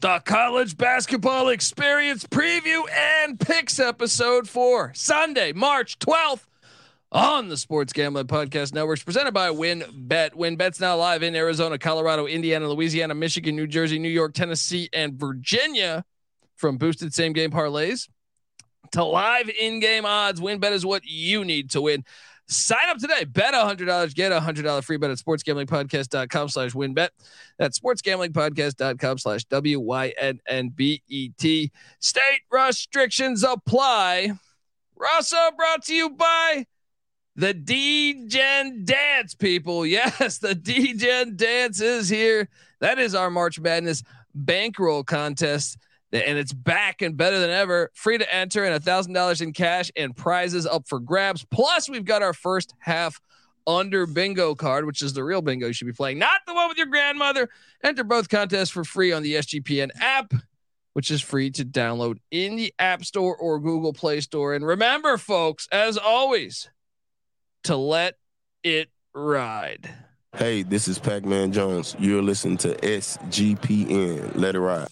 The college basketball experience preview and picks episode for Sunday, March 12th on the Sports Gambling Podcast Networks presented by WynnBET. WynnBET's now live in Arizona, Colorado, Indiana, Louisiana, Michigan, New Jersey, New York, Tennessee, and Virginia. From boosted same game parlays to live in game odds, WynnBET is what you need to win. Sign up today. Bet $100. Get a $100 free bet at sportsgamblingpodcast.com slash wynnbet. That's sportsgamblingpodcast.com slash W-Y-N-N-B-E-T. State restrictions apply. Rosso brought to you by the D-Gen Dance, people. Yes, the D-Gen Dance is here. That is our March Madness bankroll contest and it's back and better than ever. Free to enter and a thousand dollars in cash and prizes up for grabs. Plus, we've got our first half under bingo card, which is the real bingo you should be playing, not the one with your grandmother. Enter both contests for free on the SGPN app, which is free to download in the App Store or Google Play Store. And remember, folks, as always, to let it ride. Hey, this is Pac Man Jones. You're listening to SGPN. Let it ride.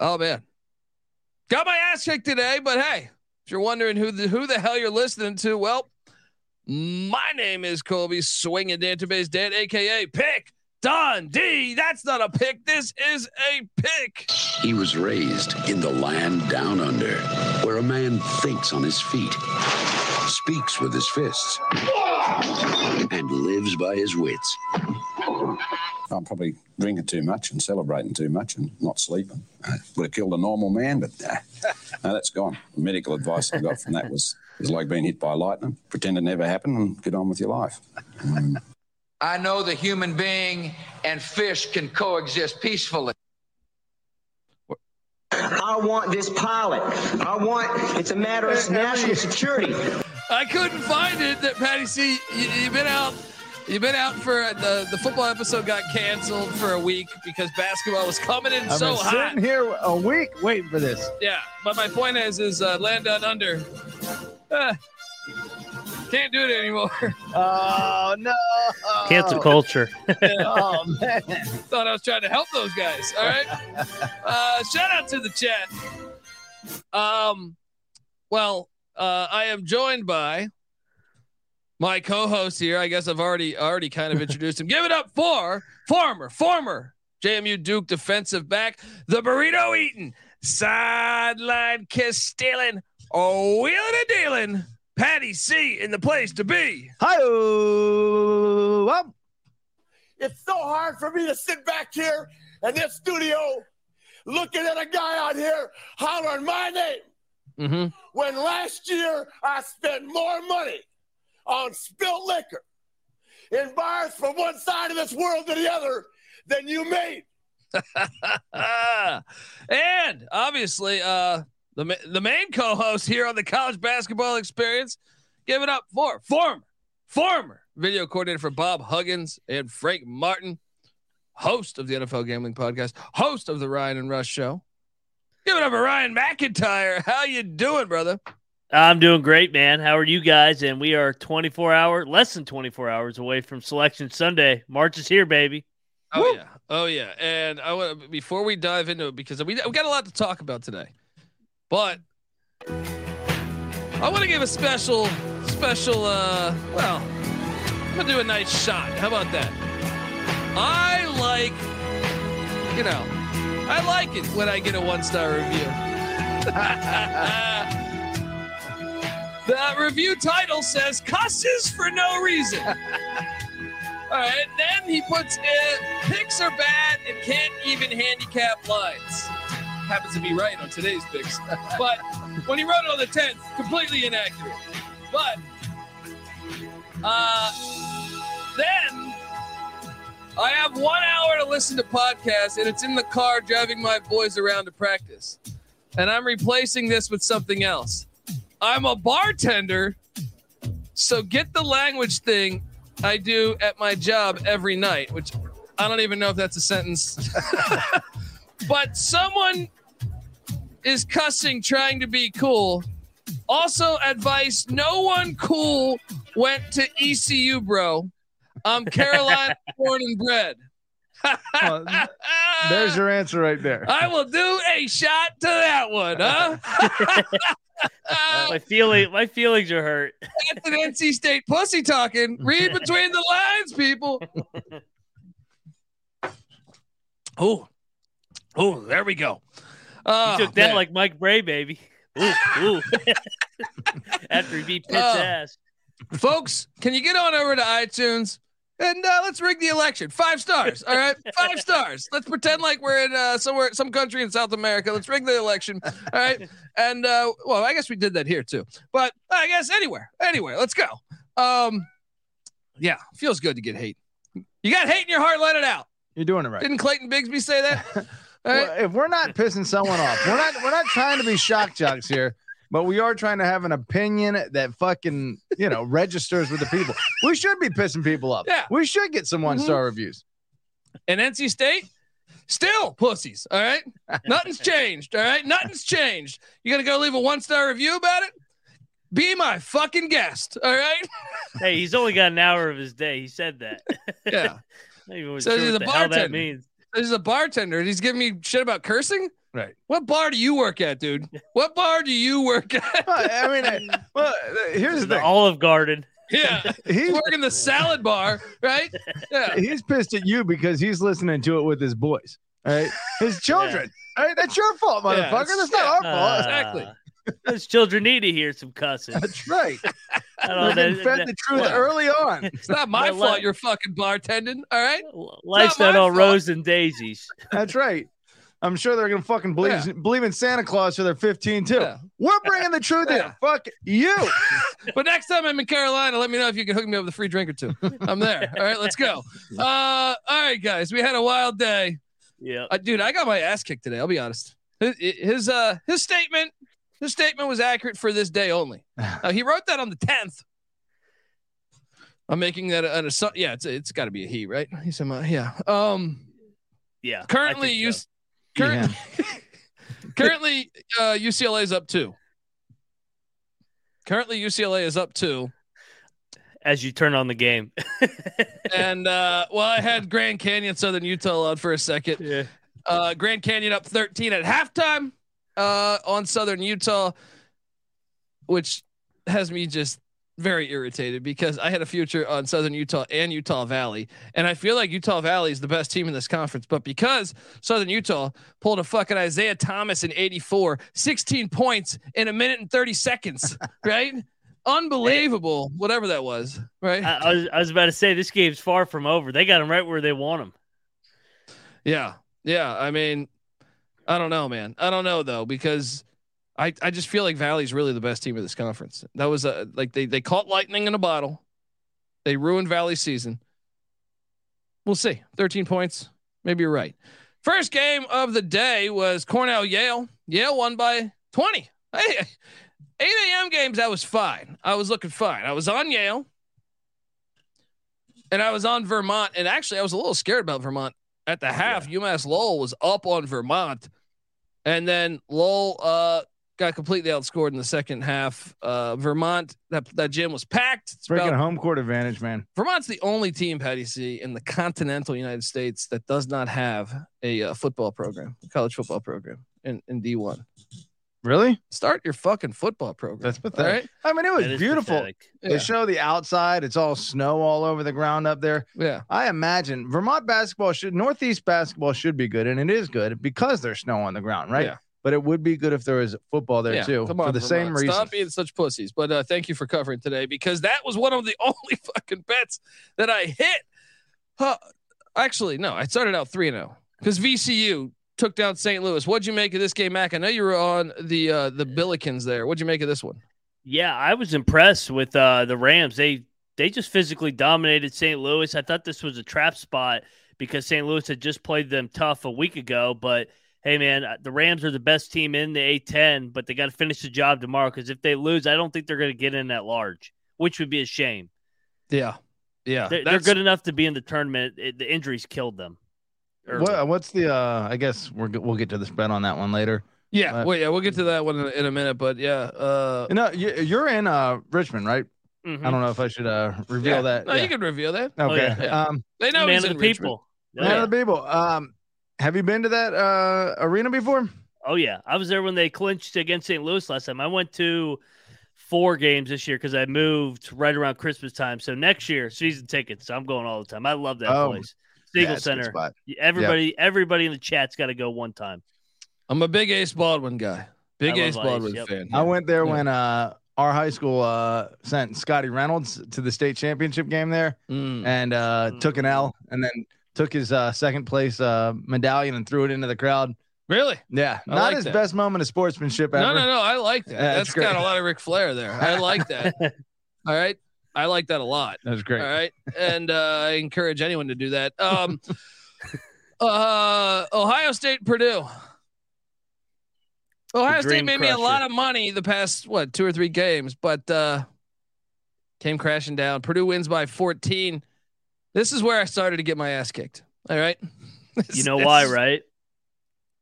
Oh, man. Got my ass kicked today, but hey, if you're wondering who the who the hell you're listening to, well, my name is Colby Swinging Database Dan, aka Pick Don D. That's not a pick. This is a pick. He was raised in the land down under, where a man thinks on his feet, speaks with his fists, and lives by his wits. I'm probably drinking too much and celebrating too much and not sleeping. Uh, would have killed a normal man, but uh, no, that's gone. The medical advice I got from that was is like being hit by lightning. Pretend it never happened and get on with your life. Um, I know the human being and fish can coexist peacefully. I want this pilot. I want, it's a matter of national security. I couldn't find it. That Patty C. You, you've been out. You've been out for the the football episode got canceled for a week because basketball was coming in I've so been hot. sitting here a week waiting for this. Yeah, but my point is, is uh, land down under. Uh, can't do it anymore. Oh no! Cancel culture. Oh man! Thought I was trying to help those guys. All right. Uh, shout out to the chat. Um, well, uh, I am joined by my co-host here. I guess I've already already kind of introduced him. Give it up for former former JMU Duke defensive back, the burrito eating, sideline kiss stealing, oh wheeling and dealing. Patty C in the place to be. Hi, It's so hard for me to sit back here in this studio looking at a guy out here hollering my name Mm-hmm. when last year I spent more money on spilt liquor in bars from one side of this world to the other than you made. and obviously, uh, the the main co-host here on the college basketball experience, give it up for former former video coordinator for Bob Huggins and Frank Martin, host of the NFL Gambling Podcast, host of the Ryan and Rush Show. Give it up for Ryan McIntyre. How you doing, brother? I'm doing great, man. How are you guys? And we are 24 hour, less than 24 hours away from Selection Sunday. March is here, baby. Oh yeah, oh yeah. And I want before we dive into it because we we got a lot to talk about today, but I want to give a special special. uh Well, I'm gonna do a nice shot. How about that? I like, you know, I like it when I get a one star review. the review title says "cusses for no reason." All right, then he puts in picks are bad and can't even handicap lines. happens to be right on today's picks. But when he wrote it on the 10th, completely inaccurate. But uh, then I have one hour to listen to podcasts, and it's in the car driving my boys around to practice. And I'm replacing this with something else. I'm a bartender, so get the language thing I do at my job every night, which I don't even know if that's a sentence. but someone is cussing trying to be cool. Also, advice no one cool went to ECU, bro. I'm Carolina born and bred. Well, There's your answer right there. I will do a shot to that one, huh? Uh, my feeling, my feelings are hurt. That's an NC State pussy talking. Read between the lines, people. Oh, oh, there we go. Oh, You ah, took that man. like Mike Brey, baby. Ooh, ooh. After he beat Pitt's Oh. ass. folks. Can you get on over to iTunes and uh, let's rig the election? Five stars. All right, five stars. Let's pretend like we're in uh, somewhere, some country in South America. Let's rig the election. All right, and uh, well, I guess we did that here too, but I guess anywhere, anywhere. Let's go. Um, yeah, feels good to get hate. You got hate in your heart, let it out. You're doing it right. Didn't Clayton Bigsby say that? All right. Well, if we're not pissing someone off, we're not we're not trying to be shock jocks here, but we are trying to have an opinion that fucking you know registers with the people. We should be pissing people off. Yeah. we should get some one star mm-hmm. reviews. And NC State, still pussies. All right. Nothing's changed. All right. Nothing's changed. You got to go leave a one star review about it? Be my fucking guest. All right. Hey, he's only got an hour of his day. He said that. Yeah. Not So sure he's a the that bartender. means. This is a bartender. and He's giving me shit about cursing. Right. What bar do you work at, dude? What bar do you work at? I mean, uh, well, here's the The. Olive Garden. Yeah. He's He's working the salad bar, right? Yeah. he's pissed at you because he's listening to it with his boys. All right, his children. All right, that's your fault, motherfucker. it's- that's not our yeah. fault. Exactly. Uh, those children need to hear some cussing. That's right. I They're don't getting know. fed that- the truth Yeah. early on. It's not my Well, let- fault you're fucking bartending. All right. Life's not not all fault. rose and daisies. That's right. I'm sure they're gonna fucking believe Yeah. believe in Santa Claus for they're 15 too. Yeah. We're bringing the truth Yeah. in. Fuck you. But next time I'm in Carolina, let me know if you can hook me up with a free drink or two. I'm there. All right, let's go. Uh, all right, guys, we had a wild day. Yeah. Uh, dude, I got my ass kicked today. I'll be honest. His, his uh his statement his statement was accurate for this day only. Now he wrote that on the 10th. I'm making that an assumption. Yeah, it's it's got to be a he, right? He said, uh, yeah. Um, Yeah. Currently think you so. currently currently uh, UCLA is up two. Currently UCLA is up two. as you turn on the game. and uh, well, I had Grand Canyon, Southern Utah on for a second. yeah. Uh, Grand Canyon up 13 at halftime uh, on Southern Utah, which has me just very irritated because I had a future on Southern Utah and Utah Valley, and I feel like Utah Valley is the best team in this conference. But because Southern Utah pulled a fucking Isiah Thomas in 84, 16 points in a minute and 30 seconds, right? Unbelievable, whatever that was, right? I, I was I was about to say this game's far from over. They got him right where they want him. Yeah. Yeah. I mean, I don't know, man. I don't know though, because I, I just feel like Valley's really the best team of this conference. That was a like they they caught lightning in a bottle. They ruined Valley's season. We'll see. 13 points. Maybe you're right. First game of the day was Cornell Yale. Yale won by 20. Hey, 8 a.m. games, that was fine. I was looking fine. I was on Yale and I was on Vermont. And actually, I was a little scared about Vermont at the half. UMass Lowell was up on Vermont. And then Lowell uh, got completely outscored in the second half. Uh, Vermont, that, that gym was packed. It's Breaking about- home court advantage, man. Vermont's the only team, Patty C, in the continental United States that does not have a uh, football program, a college football program in, in D1. Really? Start your fucking football program. That's pathetic. right? I mean, it was beautiful. pathetic. Yeah. They show the outside. It's all snow all over the ground up there. Yeah. I imagine Vermont basketball should Northeast basketball should be good, and it is good because there's snow on the ground, right? Yeah. But it would be good if there was football there Yeah, too come for on, the same reason. Stop being such pussies. But uh, thank you for covering today because that was one of the only fucking bets that I hit. Huh. Actually, no, I started out 3 0 because VCU took down St. Louis. What'd you make of this game, Mac? I know you were on the uh, the Billikens there. What'd you make of this one? Yeah, I was impressed with uh, the Rams. They they just physically dominated St. Louis. I thought this was a trap spot because St. Louis had just played them tough a week ago. But hey, man, uh, the Rams are the best team in the A10, but they got to finish the job tomorrow because if they lose, I don't think they're going to get in at large, which would be a shame. Yeah, yeah, They're, they're good enough to be in the tournament. It, the injuries killed them. early. What, what's the? uh I guess we're, we'll get to the spread on that one later. Yeah, Uh, well, yeah, we'll get to that one in, in a minute. But yeah, uh, No, you, you're in uh Richmond, right? Mhm. I don't know if I should uh reveal yeah. that. No, Yeah. you can reveal that. Okay. Oh, Okay. yeah. Um, They know Man he's of in the Richmond. people. Oh, man of the people. Um, have you been to that uh arena before? Oh yeah, I was there when they clinched against St. Louis last time. I went to four games this year because I moved right around Christmas time. So next year, season tickets. I'm going all the time. I love that Oh, place. Siegel it's a good Center. spot. Everybody, everybody in the chat's got to go one time. I'm a big Ace Baldwin guy. Big I Ace Ace, Baldwin yep. fan. I went there Yeah. when uh our high school uh sent Scottie Reynolds to the state championship game there Mm. and uh took an L and then took his uh second place uh medallion and threw it into the crowd. Really? Yeah, I not like his that. best moment of sportsmanship ever. No, no, no. I like that. Yeah, That's got a lot of Ric Flair there. I like that. All right. I like that a lot. That's great. All right. And uh, I encourage anyone to do that. Um, uh, Ohio State, Purdue. Ohio State made me a lot of money the past, what, two or three games, but uh, came crashing down. Purdue wins by 14. This is where I started to get my ass kicked. All right. You know why, right?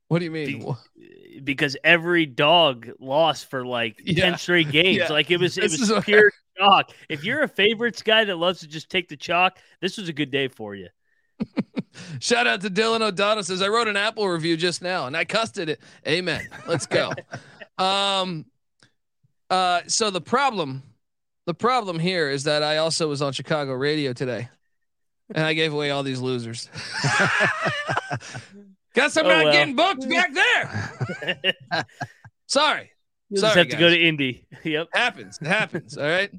What do you mean? Be- Because every dog lost for like Yeah. ten straight games. Yeah. Like it was, it This was pure chalk. If you're a favorites guy that loves to just take the chalk, this was a good day for you. Shout out to Dylan O'Donnell says I wrote an Apple review just now and I cussed it. Amen. Let's go. um uh so the problem the problem here is that I also was on Chicago radio today and I gave away all these losers. Guess I'm Oh, not well. getting booked back there. Sorry. You just Sorry, have to go to Indy. Yep. Happens. It happens. All right.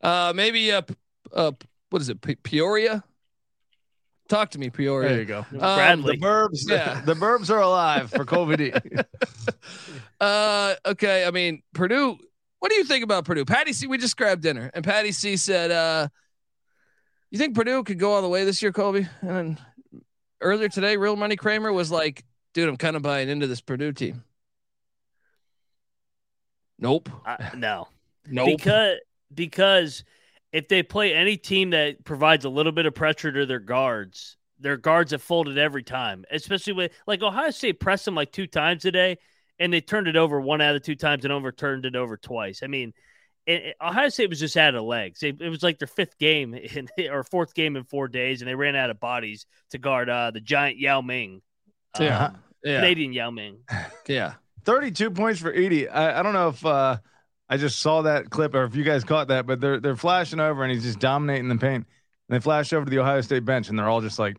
Uh maybe uh, uh what is it? P- Peoria? Talk to me, Peoria. There you go. Um, Bradley. The burbs, Yeah. the burbs are alive for COVID. Uh, okay. I mean, Purdue. What do you think about Purdue? Patty C. We just grabbed dinner, and Patty C. said, uh, "You think Purdue could go all the way this year, Colby?" And then earlier today, Real Money Kramer was like, "Dude, I'm kind of buying into this Purdue team." Nope. I, no. Nope. Because because if they play any team that provides a little bit of pressure to their guards, their guards have folded every time. Especially with like Ohio State pressed them like two times a day, and they turned it over one out of two times and overturned it over twice. I mean, it, it- Ohio State was just out of legs. It, it was like their fifth game in, or fourth game in four days, and they ran out of bodies to guard uh, the giant Yao Ming, uh, yeah. Yeah. Canadian Yao Ming. Yeah. 32 points for Edey. I, I don't know if uh, I just saw that clip or if you guys caught that, but they're they're flashing over and he's just dominating the paint. And they flash over to the Ohio State bench and they're all just like,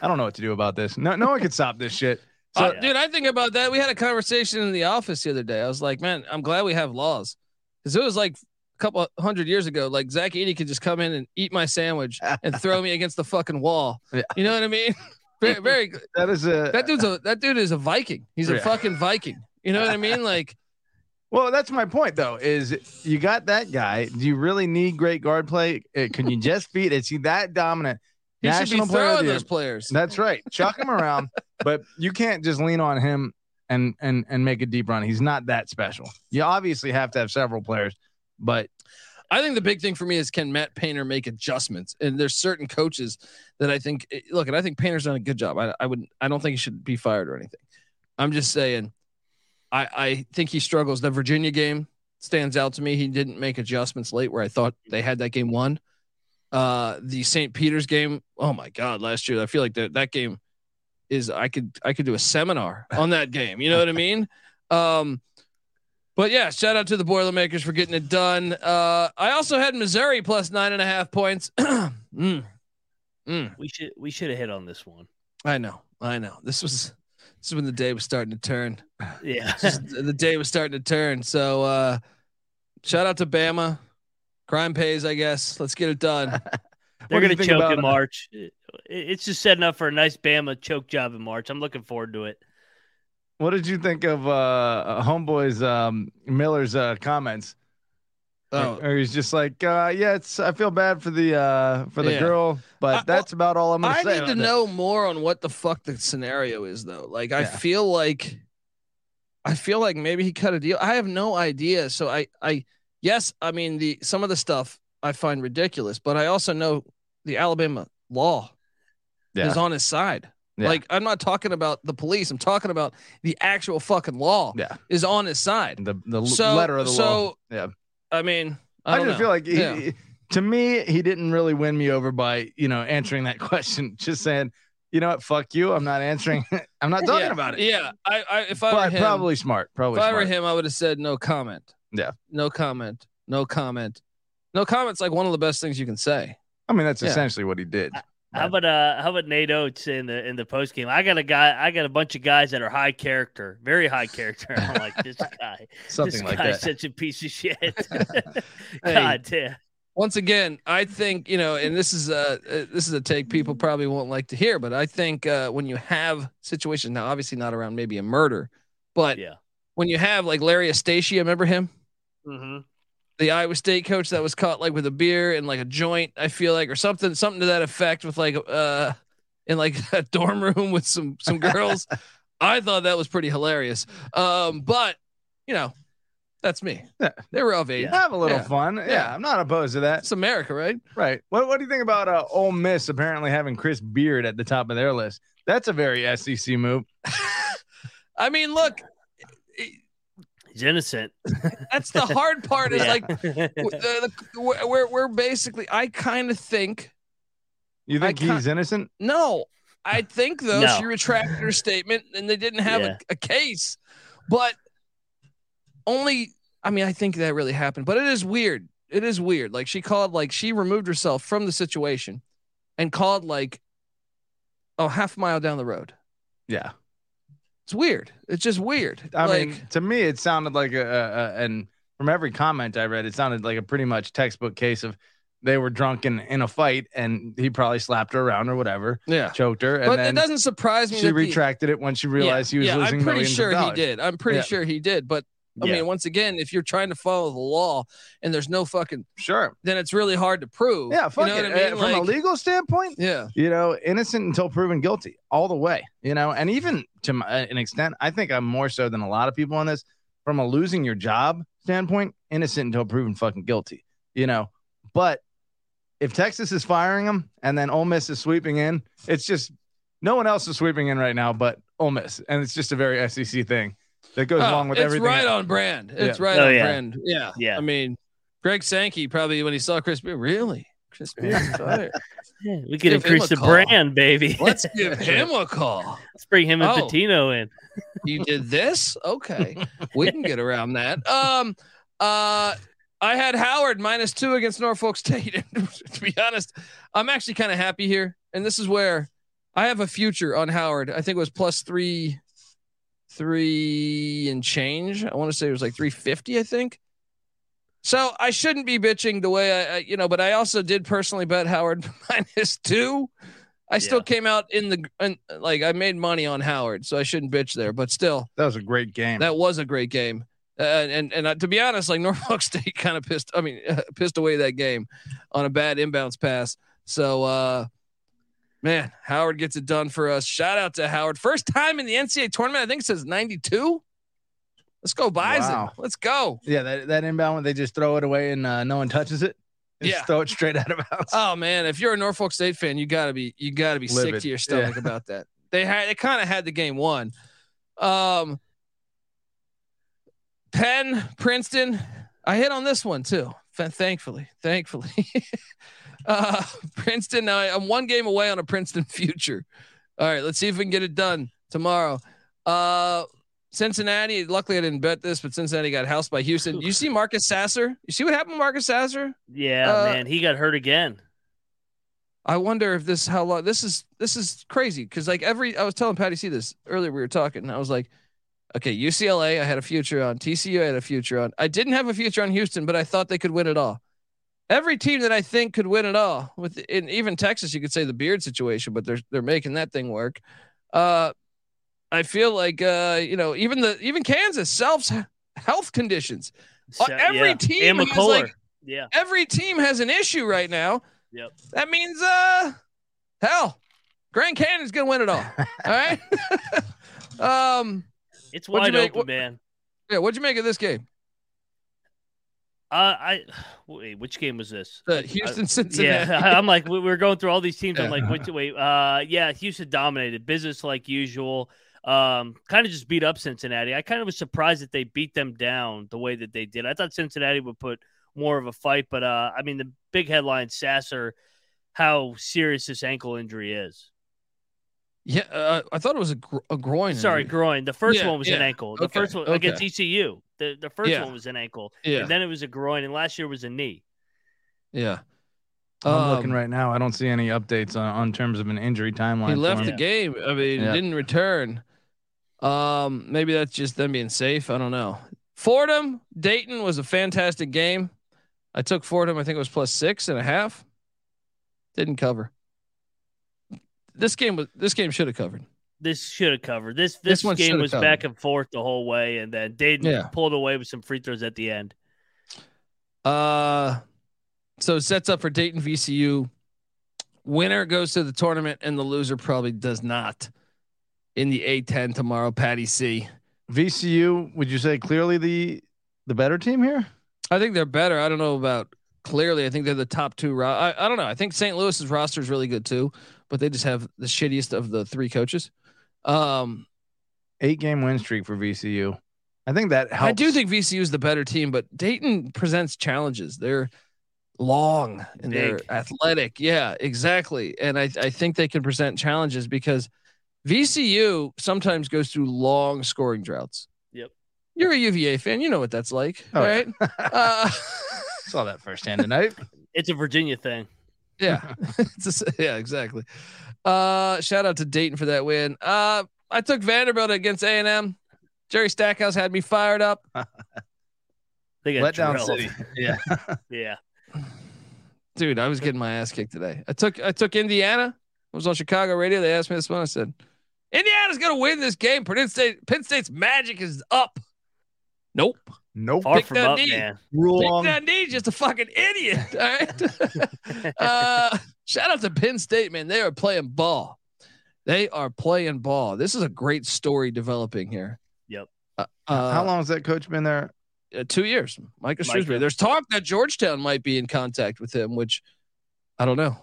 I don't know what to do about this. No, no one can stop this shit. So Uh, dude, I think about that. We had a conversation in the office the other day. I was like, man, I'm glad we have laws because it was like a couple hundred years ago. Like Zach Edey could just come in and eat my sandwich and throw me against the fucking wall. Yeah. You know what I mean? Very, very good. that is a That dude's a that dude is a Viking. He's a Yeah. fucking Viking. You know what I mean? Like, well, that's my point though. Is you got that guy? Do you really need great guard play? Uh, Can you just beat? Is he that dominant? he should be National player throwing those players. That's right. Chuck him around, but you can't just lean on him and and and make a deep run. He's not that special. You obviously have to have several players, but I think the big thing for me is can Matt Painter make adjustments? And there's certain coaches that I think eh, look, and I think Painter's done a good job. I, I would I don't think he should be fired or anything. I'm just saying I I think he struggles. The Virginia game stands out to me. He didn't make adjustments late where I thought they had that game won. Uh the St. Peter's game, oh my god, last year I feel like that that game is I could I could do a seminar on that game. You know what I mean? Um but yeah, shout out to the Boilermakers for getting it done. Uh, I also had Missouri plus nine and a half points. Mm. Mm. We should we should have hit on this one. I know, I know. This was this is when the day was starting to turn. Yeah. The day was starting to turn. So uh, shout out to Bama. Crime pays, I guess. Let's get it done. They're What do you going to choke in uh, March. It- It's just setting up for a nice Bama choke job in March. I'm looking forward to it. What did you think of uh homeboy's um Miller's uh comments? Oh. Or, or he's just like, uh, yeah, it's I feel bad for the uh for the Yeah. girl, but I- that's about all I'm gonna I say. need to about that. know more on what the fuck the scenario is, though. Like, I Yeah. feel like, I feel like maybe he cut a deal. I have no idea. So I, I, yes, I mean the some of the stuff I find ridiculous, but I also know the Alabama law Yeah. is on his side. Yeah. Like, I'm not talking about the police. I'm talking about the actual fucking law Yeah. is on his side. The the So- letter of the so, law. Yeah. I mean, I, I, just know. feel like he, Yeah. he- to me, he didn't really win me over by, you know, answering that question. Just saying, you know what, fuck you. I'm not answering. I'm not talking about it. Yeah, I, I if I But were him, probably smart. Probably if I were him, I would have said no comment. Yeah. No comment. No comment. No comment's like one of the best things you can say. I mean, that's Yeah. essentially what he did. How about uh how about Nate Oats in the in the post game? I got a guy I got a bunch of guys that are high character, very high character. I'm like, this guy Something this like guy's that. such a piece of shit. Hey. God damn. Once again, I think you know, and this is a uh, this is a take people probably won't like to hear, but I think uh, when you have situations now, obviously not around maybe a murder, but Yeah. when you have like Larry Eustachy, remember him? Mm-hmm. The Iowa State coach that was caught like with a beer and like a joint, I feel like, or something, something to that effect with like uh in like a dorm room with some some girls. I thought that was pretty hilarious. Um, but you know, that's me. Yeah. They were of age. Have a little Yeah. fun. Yeah. Yeah. I'm not opposed to that. It's America, right? Right. What What do you think about uh, Ole Miss apparently having Chris Beard at the top of their list? That's a very SEC move. I mean, look, He's innocent. that's the hard part. Is Yeah. like w- the, the, we're we're basically. I kind of think You think I he's innocent? No, I think though No. she retracted her statement and they didn't have Yeah. a, a case, but only. I mean, I think that really happened, but it is weird. It is weird. Like she called, like she removed herself from the situation, and called like, oh, half a mile down the road. Yeah. It's weird. It's just weird. I like, mean, to me, it sounded like a, a, a, and from every comment I read, it sounded like a pretty much textbook case of they were drunk in, in a fight and he probably slapped her around or whatever, yeah. choked her. And But it doesn't surprise me. she retracted it when she realized he was yeah, losing I'm pretty sure he did. I'm pretty Yeah. sure he did. But I Yeah. mean, once again, if you're trying to follow the law and there's no fucking, Sure. then it's really hard to prove. Yeah. Fuck you know it. what I mean? Uh, from a legal standpoint, yeah. you know, innocent until proven guilty all the way, you know, and even to my, an extent, I think I'm more so than a lot of people on this from a losing your job standpoint, innocent until proven fucking guilty, you know, but if Texas is firing him and then Ole Miss is sweeping in, it's just no one else is sweeping in right now, but Ole Miss. And it's just a very SEC thing that goes Oh, along with it's everything. It's right on brand. It's Yeah. right Oh, on yeah. brand. Yeah. Yeah. I mean, Greg Sankey probably when he saw Chris Beard, really? Chris Beard's fired. Yeah, we could Give him increase the call. brand, baby. Let's give him a call. Let's bring him and Oh. Pitino in. You did this? Okay. We can get around that. Um uh I had Howard minus two against Norfolk State. And to be honest, I'm actually kind of happy here. And this is where I have a future on Howard. I think it was plus three, three and change. I want to say it was like 350, I think. So I shouldn't be bitching the way I, I you know, but I also did personally bet Howard minus two. I still Yeah. came out in the in, like I made money on Howard, so I shouldn't bitch there. But still, That was a great game. that was a great game. Uh, and and uh, to be honest, like Norfolk State kind of pissed. I mean, pissed away that game on a bad inbounds pass. So, uh, man, Howard gets it done for us. Shout out to Howard. First time in the NCAA tournament. I think it says ninety two. Let's go, Bison. Wow. Let's go. yeah, that, that inbound when they just throw it away and uh, no one touches it. Just Yeah. throw it straight out of bounds. Oh man, if you're a Norfolk State fan, you gotta be you gotta be sick to your stomach Yeah. about that. They had they kind of had the game won. Um, Penn, Princeton, I hit on this one too. Thankfully, thankfully, uh, Princeton. Now I'm one game away on a Princeton future. All right, let's see if we can get it done tomorrow. Uh, Cincinnati. Luckily, I didn't bet this, but Cincinnati got housed by Houston. You see Marcus Sasser? You see what happened, to Marcus Sasser? Yeah, Uh, man, he got hurt again. I wonder if this how long this is this is crazy because like every I was telling Patty see this earlier we were talking and I was like, okay UCLA I had a future on TCU I had a future on I didn't have a future on Houston but I thought they could win it all. Every team that I think could win it all with in even Texas you could say the Beard situation but they're they're making that thing work. Uh, I feel like uh, you know, even the even Kansas self health conditions. Uh, So, every yeah. team has like yeah. every team has an issue right now. Yep. That means uh hell, Grand Canyon's gonna win it all. all right. um It's wide you make- open, what- man. yeah, what'd you make of this game? Uh, I wait. Which game was this? The Houston Cincinnati. Yeah, I'm like we are going through all these teams. I'm like, wait, wait. Uh, yeah, Houston dominated business like usual. Um, kind of just beat up Cincinnati. I kind of was surprised that they beat them down the way that they did. I thought Cincinnati would put more of a fight, but uh, I mean, the big headline, Sasser, how serious this ankle injury is. Yeah, uh, I thought it was a, gro- a groin. Sorry, injury. groin. The first Yeah, one was an ankle. The Okay, first one okay. against ECU. The the first Yeah. one was an ankle. Yeah. And then it was a groin, and last year was a knee. Yeah. I'm looking Um, right now. I don't see any updates on, on terms of an injury timeline. He for left him. the game. I mean, Yeah. didn't return. Um, maybe that's just them being safe. I don't know. Fordham, Dayton was a fantastic game. I took Fordham. I think it was plus six and a half. Didn't cover. This game was. This game should have covered. This should have covered. This This this, game was covered. back and forth the whole way, and then Dayton Yeah. pulled away with some free throws at the end. Uh, so it sets up for Dayton VCU. Winner goes to the tournament, and the loser probably does not. In the A10 tomorrow, Patty C. VCU, would you say clearly the the better team here? I think they're better. I don't know about clearly. I think they're the top two. Ro- I, I don't know. I think St. Louis's roster is really good too, but they just have the shittiest of the three coaches. Um, Eight game win streak for VCU. I think that helps. I do think VCU is the better team, but Dayton presents challenges. They're long and they're athletic. Yeah, exactly. And I, I think they can present challenges because VCU sometimes goes through long scoring droughts. Yep. You're a UVA fan. You know what that's like, Oh, yeah. right? uh, saw that firsthand tonight. It's a Virginia thing. Yeah. It's a s- yeah, exactly. Uh shout out to Dayton for that win. Uh I took Vanderbilt against A&M. Jerry Stackhouse had me fired up. They got Let down city. Yeah. Yeah. Dude, I was getting my ass kicked today. I took I took Indiana. I was on Chicago radio. They asked me this one. I said, Indiana's gonna win this game. Penn State Penn State's magic is up. Nope. Nope. Far Pick from that up, knee. man. Wrong. Big Dundee just a fucking idiot. All right. uh, shout out to Penn State, man. They are playing ball. They are playing ball. This is a great story developing here. Yep. Uh, How long has that coach been there? Uh, two years. Micah Micah. Shrewsberry. There's talk that Georgetown might be in contact with him, which I don't know.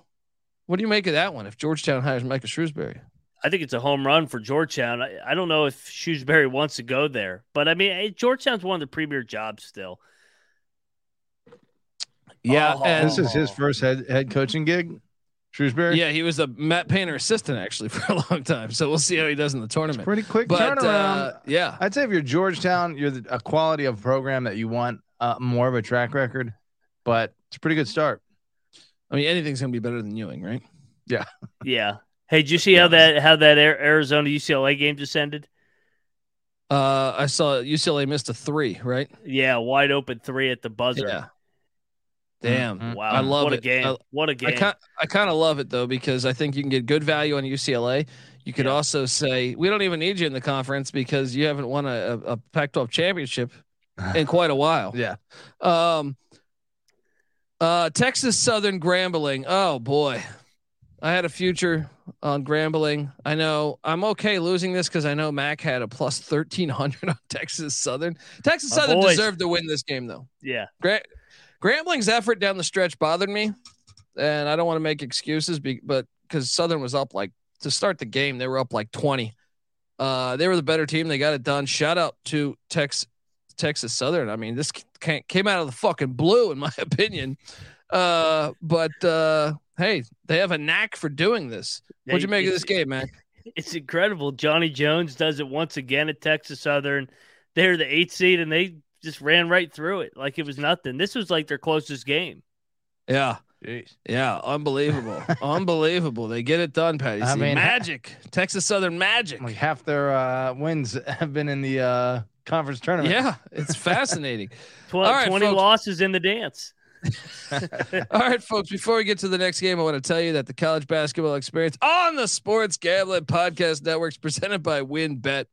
What do you make of that one? If Georgetown hires Micah Shrewsberry, I think it's a home run for Georgetown. I, I don't know if Shrewsberry wants to go there, but I mean, eh, Georgetown's one of the premier jobs still. yeah, Oh. and This is his first head head coaching gig. Shrewsberry. yeah, he was a Matt Painter assistant actually for a long time. So we'll see how he does in the tournament. Pretty quick But turnaround. uh, yeah, I'd say if you're Georgetown, you're the, a quality of program that you want uh, more of a track record, but it's a pretty good start. I mean anything's gonna be better than Ewing, right? Yeah. Yeah. Hey, did you see how that how that Arizona UCLA game just ended? Uh, I saw UCLA missed a three, right? Yeah, wide open three at the buzzer. Yeah. Damn. Mhm. Wow. I love what it. a game. I- what a game. I kind of love it though because I think you can get good value on UCLA. You could Yeah. also say we don't even need you in the conference because you haven't won a, a, a Pac-12 championship in quite a while. Yeah. Um. Uh, Texas Southern Grambling. Oh boy, I had a future on Grambling. I know I'm okay losing this because I know Mac had a plus thirteen hundred on Texas Southern. Texas My Southern boys. deserved to win this game though. yeah. Gra- Grambling's effort down the stretch bothered me, and I don't want to make excuses, be- but because Southern was up like to start the game, they were up like twenty. Uh, they were the better team. They got it done. Shout out to Tex Texas Southern. I mean, this ca- came out of the fucking blue, in my opinion. Uh, but uh, hey, they have a knack for doing this. What'd you make of this game, man? It's incredible. Johnny Jones does it once again at Texas Southern. They're the eighth seed, and they just ran right through it like it was nothing. This was like their closest game. Yeah. Jeez. Yeah, unbelievable, unbelievable. They get it done, Patty. I C. mean, magic, Texas Southern magic. Like half their uh, wins have been in the uh, conference tournament. Yeah, it's fascinating. Tw- All right, 20 folks. losses in the dance. All right, folks, before we get to the next game, I want to tell you that the college basketball experience on the Sports Gambling Podcast Network is presented by WynnBET.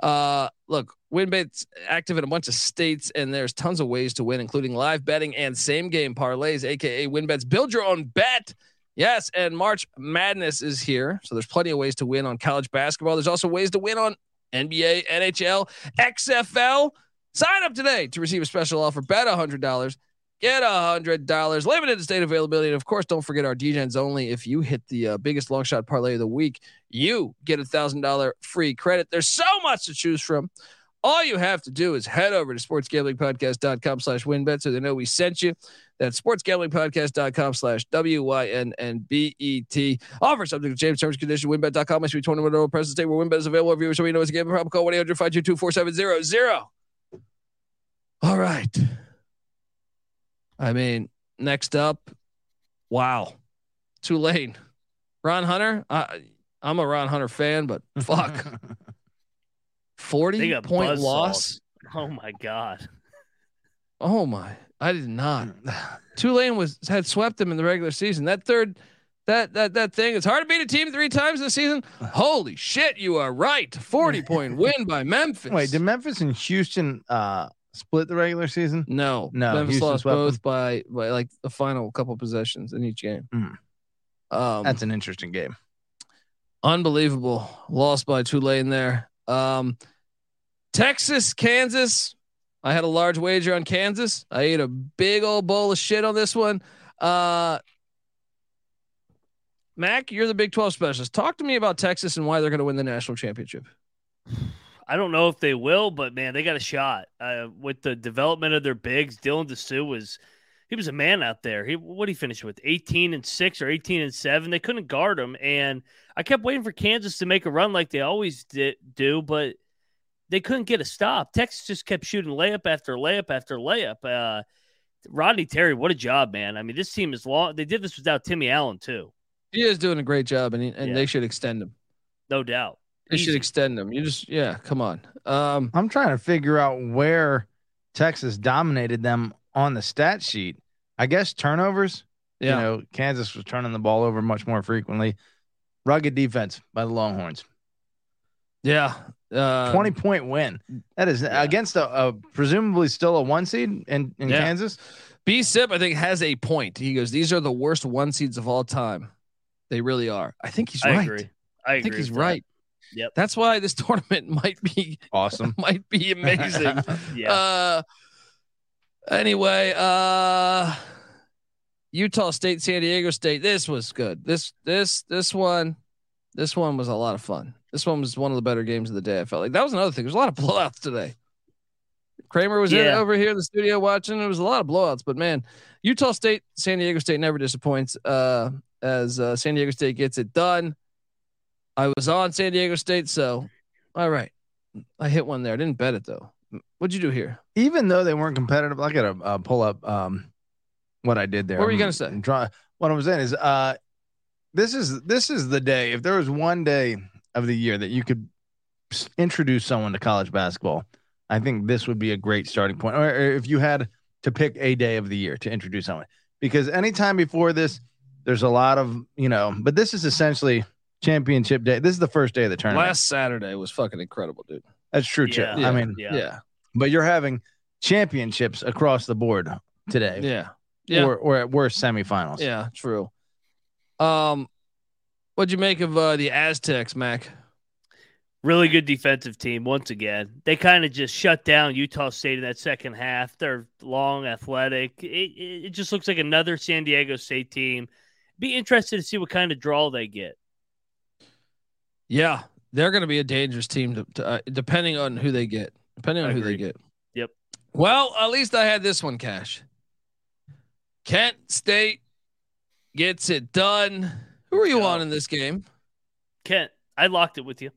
Uh, look, WynnBET's active in a bunch of states, and there's tons of ways to win, including live betting and same game parlays, aka WynnBET's build your own bet. Yes, and March Madness is here, so there's plenty of ways to win on college basketball. There's also ways to win on NBA, NHL, XFL. Sign up today to receive a special offer. Bet $100. Get a $100. Limited state availability. And of course, don't forget our DGens only. If you hit the uh, biggest long shot parlay of the week, you get a $1,000 free credit. There's so much to choose from. All you have to do is head over to sportsgamblingpodcast.com slash wynnbet so they know we sent you. That's sportsgamblingpodcast.com slash W-Y-N-N-B-E-T. Offer subject to James terms and conditions. WynnBET.com must be 21 over present state where WynnBET is available. Viewers, so we know it's a game. Problem call 1-800-522-4700. All right. I mean, next up, wow. Tulane. Ron Hunter. I, I'm a Ron Hunter fan, but fuck. 40 They got point buzzsawed. loss. Oh my god. Oh my! I did not. Tulane was had swept them in the regular season. That third, that that that thing. It's hard to beat a team three times this season. Holy shit! You are right. Forty point win by Memphis. Wait, did Memphis and Houston uh split the regular season? no, No, Memphis Houston lost swept them. both by by like the final couple possessions in each game. Mm. Um, That's an interesting game. unbelievable. Lost by Tulane there. Um, Texas, Kansas. I had a large wager on Kansas. I ate a big old bowl of shit on this one. Uh, Mac, you're the Big 12 specialist. Talk to me about Texas and why they're going to win the national championship. I don't know if they will, but man, they got a shot uh, with the development of their bigs. Dylan Disu was he was a man out there. He what did he finish with? 18 and 6 or 18 and 7. They couldn't guard him and I kept waiting for Kansas to make a run like they always did, do, but they couldn't get a stop. Texas just kept shooting layup after layup after layup. Uh, Rodney Terry, what a job, man. I mean, this team is long. They did this without Timmy Allen too. He is doing a great job, and he, and Yeah. they should extend him. No doubt. They should extend them. You just, yeah, come on. Um, I'm trying to figure out where Texas dominated them on the stat sheet. I guess turnovers. yeah. You know, Kansas was turning the ball over much more frequently. Rugged defense by the Longhorns. yeah. Uh, 20 point win. That is against a, a presumably still a one seed in, in Yeah. Kansas. B Sip, I think, has a point. He goes, These are the worst one seeds of all time. They really are. I think he's I right. agree. I, I agree think he's with that. right. Yep. That's why this tournament might be Awesome. might be amazing. Yeah. uh anyway, uh Utah State, San Diego State. This was good. This this this one, this one was a lot of fun. This one was one of the better games of the day. I felt like that was another thing. There's a lot of blowouts today. Kramer was in over here in the studio watching. There was a lot of blowouts, but man, Utah State, San Diego State never disappoints. Uh, as uh, San Diego State gets it done. I was on San Diego State, so all right, I hit one there. I didn't bet it though. What'd you do here? Even though they weren't competitive, I gotta uh, pull up um, what I did there. What were you gonna say? Try, what I'm saying is, uh, this is this is the day. If there was one day of the year that you could introduce someone to college basketball, I think this would be a great starting point. Or, or if you had to pick a day of the year to introduce someone, because anytime before this, there's a lot of you know. But this is essentially championship day. This is the first day of the tournament. Last Saturday was fucking incredible, dude. That's true, Chip. Yeah. I mean, Yeah. Yeah, but you're having championships across the board today, yeah, yeah, or or at worst semifinals. yeah. True. Um, what'd you make of uh, the Aztecs, Mac? Really good defensive team once again. They kind of just shut down Utah State in that second half. They're long, athletic. It, it, it just looks like another San Diego State team. Be interested to see what kind of draw they get. Yeah, they're going to be a dangerous team, to, to, uh, depending on who they get. Depending on who they get. Yep. Well, at least I had this one, Cash. Kent State gets it done. Who are you Go. on in this game? Kent, I locked it with you.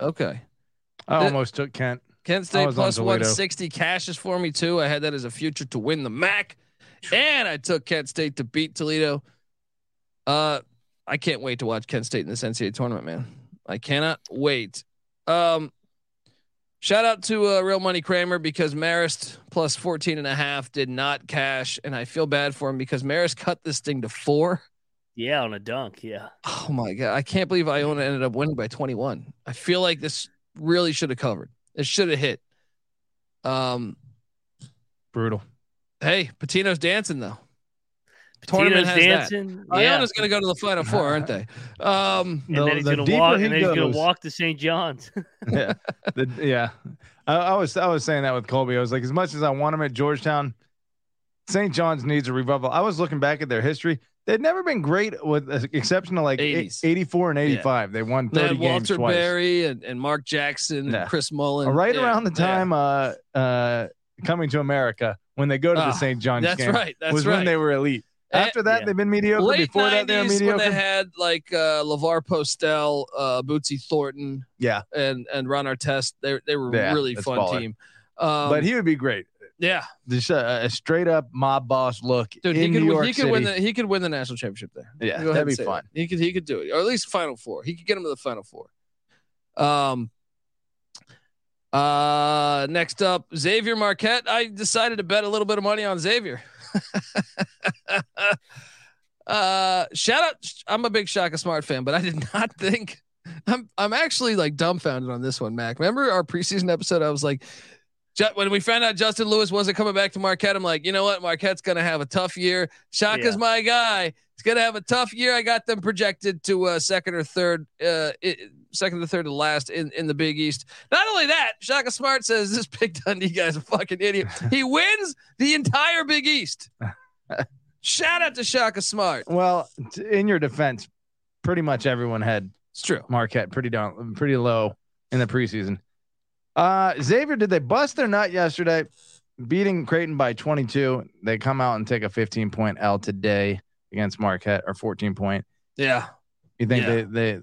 Okay. I The- almost took Kent. Kent State was on plus Toledo. 160 cashes for me too. I had that as a future to win the MAC. And I took Kent State to beat Toledo. Uh I can't wait to watch Kent State in this NCAA tournament, man. I cannot wait. Um Shout out to uh, Real Money Kramer because Marist plus 14 and a half did not cash. And I feel bad for him because Marist cut this thing to four. Yeah, on a dunk. Yeah. Oh my God. I can't believe Iona ended up winning by 21. I feel like this really should have covered. It should have hit. Um, Brutal. Hey, Pitino's dancing though. Pitino's has that. dancing. Yeah. Iona's going to go to the final four, aren't they? Um, And The- then he's the gonna walk. he And then he's gonna walk to St. John's. yeah, The- yeah. I, I was I was saying that with Colby. I was like, as much as I want him at Georgetown, St. John's needs a revival. I was looking back at their history. They'd never been great, with the exception of like 80s. 84 and 85. They won they 30 had games Walter twice. Berry and, and Mark Jackson Yeah. and Chris Mullin. Uh, right Yeah, around the yeah. time uh, uh, coming to America when they go to the Ah, St. John's game. that's game right, that's right. was when they were elite. Eh, After that, yeah. they've been mediocre. Late Before that, they were mediocre. when they had like uh, Lavor Postell, uh, Bootsy Thornton, yeah, and and Ron Artest. They they were Yeah, really fun baller. team. Um, but he would be great. yeah, Just a, a straight up mob boss look dude, in he could New win- York he could City. win the he could win the national championship there. Yeah, Go that'd be fun. that. He could he could do it, or at least final four. He could get him to the final four. Um. Uh, next up, Xavier Marquette. I decided to bet a little bit of money on Xavier. uh, shout out! I'm a big Shaka Smart fan, but I did not think. I'm I'm actually like dumbfounded on this one, Mac. Remember our preseason episode? I was like, when we found out Justin Lewis wasn't coming back to Marquette, I'm like, you know what? Marquette's gonna have a tough year. Shaka's Yeah. my guy. He's gonna have a tough year. I got them projected to uh, second or third, uh, second to third to last in, in the Big East. Not only that, Shaka Smart says this Big Dundee guy's a fucking idiot. He wins the entire Big East. Shout out to Shaka Smart. Well, t- in your defense, pretty much everyone had It's true. Marquette pretty down, pretty low in the preseason. Uh, Xavier, did they bust their nut yesterday, beating Creighton by 22? They come out and take a 15 point L today against Marquette or 14 point. Yeah. You think Yeah. they they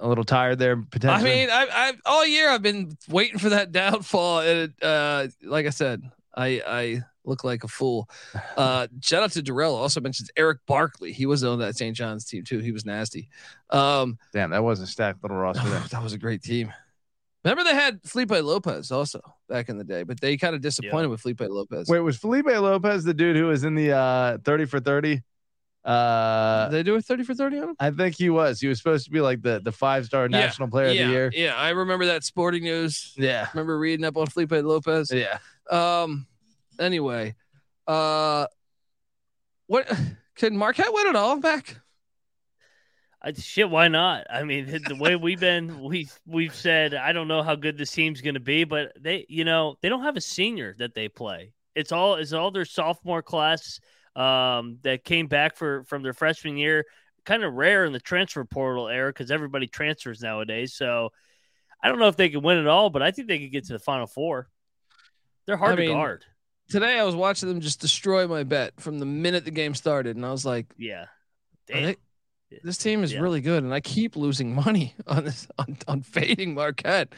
a little tired there I mean, I, I all year I've been waiting for that downfall, and it, uh, like I said, I I look like a fool. Uh, shout out to Darrell. Also mentions Erick Barkley. He was on that St. John's team too. He was nasty. Um, damn, that was a stacked little roster there. that was a great team. Remember they had Felipe Lopez also back in the day, but they kind of disappointed with Felipe Lopez. Wait, was Felipe Lopez the dude who was in the uh 30 for 30? Uh Did they do a thirty for thirty on him? I think he was. He was supposed to be like the the five star Yeah, national player yeah, of the year. Yeah, I remember that sporting news. Yeah. Remember reading up on Felipe Lopez. Yeah. Um. Anyway, uh, what can Marquette win it all back? I, shit, why not? I mean, the way we've been, we we've said I don't know how good this team's going to be, but they, you know, they don't have a senior that they play. It's all it's all their sophomore class um, that came back for from their freshman year. Kind of rare in the transfer portal era because everybody transfers nowadays. So I don't know if they can win it all, but I think they could get to the final four. They're hard I to mean, guard. Today I was watching them just destroy my bet from the minute the game started, and I was like, Yeah. They- this team is Yeah. really good, and I keep losing money on this on, on fading Marquette.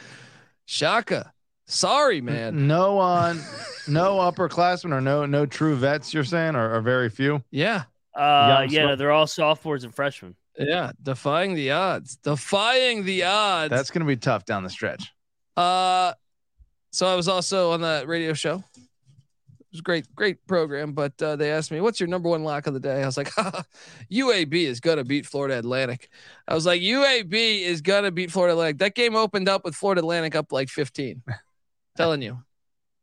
Shaka, sorry, man. No on no upperclassmen or no no true vets, you're saying, or, or very few. Yeah, Uh, yeah, soph- they're all sophomores and freshmen. yeah, defying the odds, defying the odds. That's gonna be tough down the stretch. Uh, so I was also on that radio show. It was a great, great program. But uh, they asked me, "What's your number one lock of the day?" I was like, "UAB is gonna beat Florida Atlantic." I was like, "UAB is gonna beat Florida Atlantic." That game opened up with Florida Atlantic up like 15. Telling you,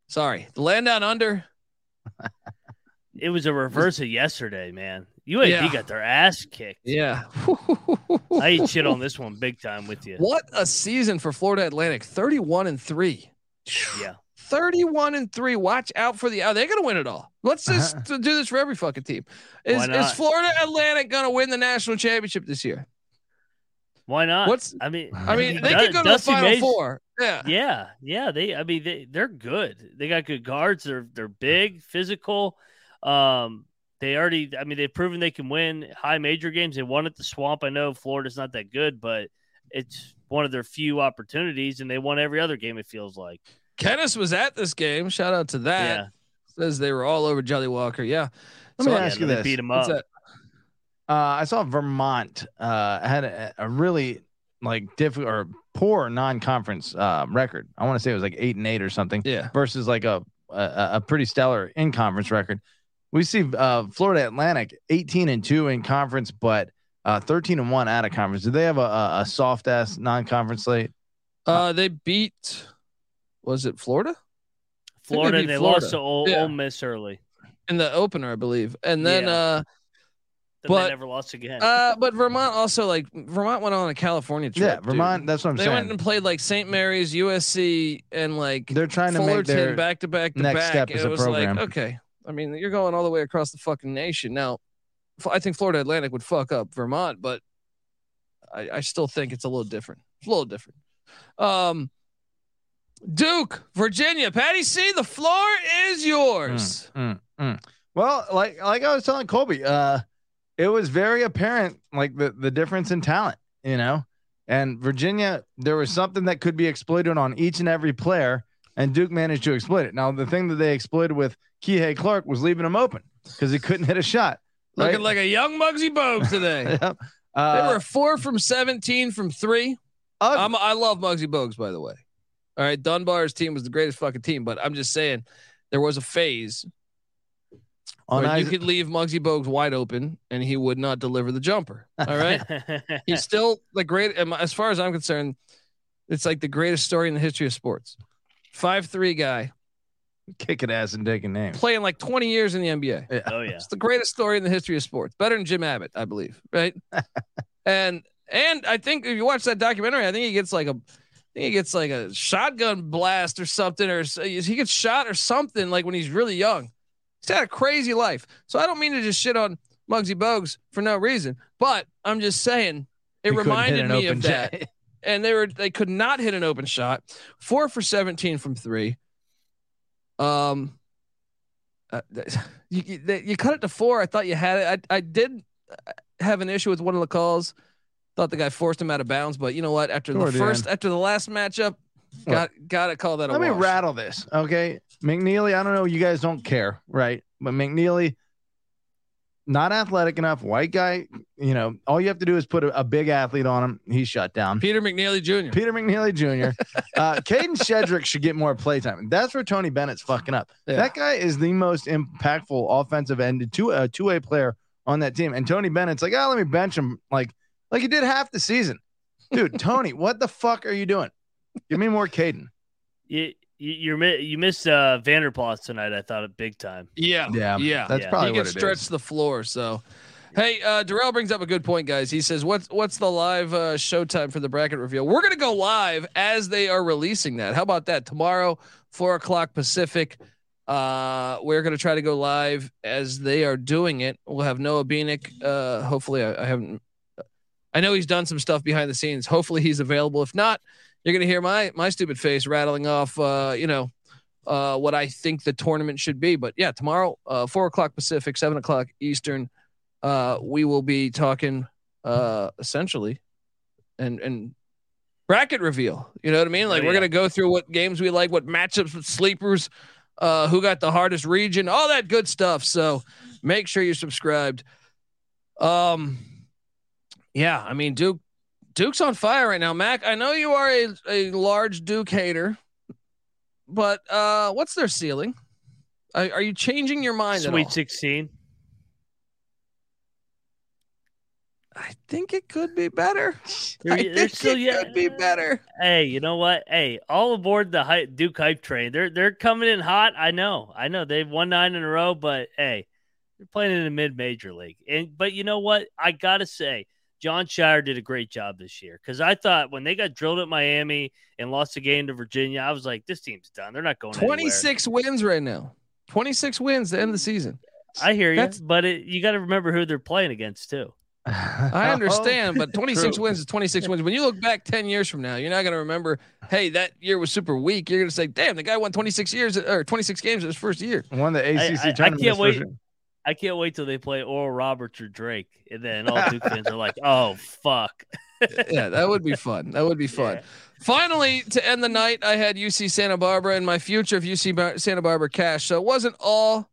sorry, the land down under. It was a reverse of yesterday, man. UAB Yeah. got their ass kicked. Yeah, I eat shit on this one big time with you. what a season for Florida Atlantic, 31 and three. Yeah. 31 and 3. Watch out for the. Oh, they're going to win it all. Let's just do this for every fucking team. Is, is? Florida Atlantic going to win the national championship this year? Why not? What's- I mean, I mean, they could go to Dusty the final Mays- four. Yeah. Yeah, yeah. They, I mean, they they're good. They got good guards. They're they're big, physical. Um, they already. I mean, they've proven they can win high major games. They won at the Swamp. I know Florida's not that good, but it's one of their few opportunities, and they won every other game. It feels like. Kenneth was at this game. Shout out to that. Yeah. Says they were all over Jelly Walker. Yeah. Let me ask Yeah, you they this. beat him up. Uh, I saw Vermont uh, had a, a really like difficult or poor non-conference uh, record. I want to say it was like eight and eight or something. Yeah. Versus like a a, a pretty stellar in conference record. We see uh, Florida Atlantic 18 and two in conference, but uh, 13 and one out of conference. Do they have a, a, a soft ass non-conference slate? Uh, they beat. Was it Florida? Florida, beat and they Florida. lost to Ole, Yeah. Ole Miss early. in the opener, I believe, and then Yeah. uh, Then But, they never lost again. uh, but Vermont also like Vermont went on a California trip. Yeah, dude. Vermont. That's what I'm They saying. They went and played like St. Mary's, USC, and like They're trying to make Fullerton their back to back to next back. step and as it a was program. like, okay, I mean, you're going all the way across the fucking nation. Now, I think Florida Atlantic would fuck up Vermont, but I, I still think it's a little different. It's a little different. Um, Duke, Virginia, Patty C, the floor is yours. Mm, mm. Well, like like I was telling Colby, uh, it was very apparent like the the difference in talent, you know. And Virginia, there was something that could be exploited on each and every player, and Duke managed to exploit it. Now, the thing that they exploited with Kihei Clark was leaving him open because he couldn't hit a shot. Looking like a young Muggsy Bogues today. Yep. they Uh, were four from 17 from three. I love Muggsy Bogues, by the way. All right. Dunbar's team was the greatest fucking team, but I'm just saying there was a phase on where you Isaac- could leave Muggsy Bogues wide open and he would not deliver the jumper. All right. He's still the great, um, as far as I'm concerned, it's like the greatest story in the history of sports. Five three guy kicking ass and taking names. playing like 20 years in the NBA. oh yeah. It's the greatest story in the history of sports. Better than Jim Abbott, I believe. Right. and and I think if you watch that documentary, I think he gets like a I think he gets like a shotgun blast or something, or he gets shot or something like when he's really young. He's had a crazy life. So I don't mean to just shit on Muggsy Bogues for no reason, but I'm just saying it reminded me of that. and they were they could not hit an open shot. Four for 17 from three. Um, uh, you, you, you cut it to four. I thought you had it. I I did have an issue with one of the calls. Thought the guy forced him out of bounds, but you know what? After Sure the first, after the last matchup, got got to call that a Let me rattle this, okay? McKneely, I don't know, you guys don't care, right? But McKneely, not athletic enough, white guy. You know, all you have to do is put a, a big athlete on him. He's shut down. Peter McNeely Jr. Peter McNeely Jr. Uh, Kadin Shedrick should get more playtime. That's where Tony Bennett's fucking up. Yeah. That guy is the most impactful offensive end to a two way player on that team. And Tony Bennett's like, oh, let me bench him like like he did half the season. Dude, Tony, what the fuck are you doing? Give me more Kadin. You you you're, you missed uh, Vander Plas tonight. I thought big time. Yeah, Yeah, yeah. that's Yeah. probably he what can it stretch is. the floor. So, hey, uh, Darrell brings up a good point, guys. He says, "What's what's the live uh, showtime for the bracket reveal? We're gonna go live as they are releasing that. How about that? Tomorrow, four o'clock Pacific. Uh, we're gonna try to go live as they are doing it. We'll have Noah Beanick. Uh, hopefully, I, I haven't. I know he's done some stuff behind the scenes. Hopefully, he's available. If not, you're gonna hear my my stupid face rattling off. Uh, you know, uh, what I think the tournament should be. But yeah, tomorrow, uh, four o'clock Pacific, seven o'clock Eastern, uh, we will be talking uh, essentially and and bracket reveal. You know what I mean? Like Oh, we're gonna go through what games we like, what matchups with sleepers, uh, who got the hardest region, all that good stuff. So make sure you're subscribed. Um, yeah, I mean Duke. Duke's on fire right now, Mac. I know you are a, a large Duke hater, but uh, what's their ceiling? Are, are you changing your mind? Sweet sixteen. I think it could be better. They're- I think still- it yeah. could be better. Hey, you know what? Hey, all aboard the hype, Duke hype train. They're they're coming in hot. I know. I know they've won nine in a row, but hey, they're playing in the mid major league. And but you know what? I gotta say, Jon Scheyer did a great job this year because I thought when they got drilled at Miami and lost the game to Virginia, I was like, this team's done. They're not going anywhere. 26 wins right now. 26 wins to end the season. I hear you, but it, you got to remember who they're playing against too. I understand, but 26 wins is 26 wins. When you look back 10 years from now, you're not going to remember, hey, that year was super weak. You're going to say, damn, the guy won 26 years or 26 games in his first year. Won the ACC I- I tournament. can't wait. first- I can't wait till they play Oral Roberts or Drake, and then all Duke fans are like, "Oh fuck." yeah, that would be fun. That would be fun. Yeah. Finally, to end the night, I had UC Santa Barbara and my future of UC Bar- Santa Barbara cash. So it wasn't all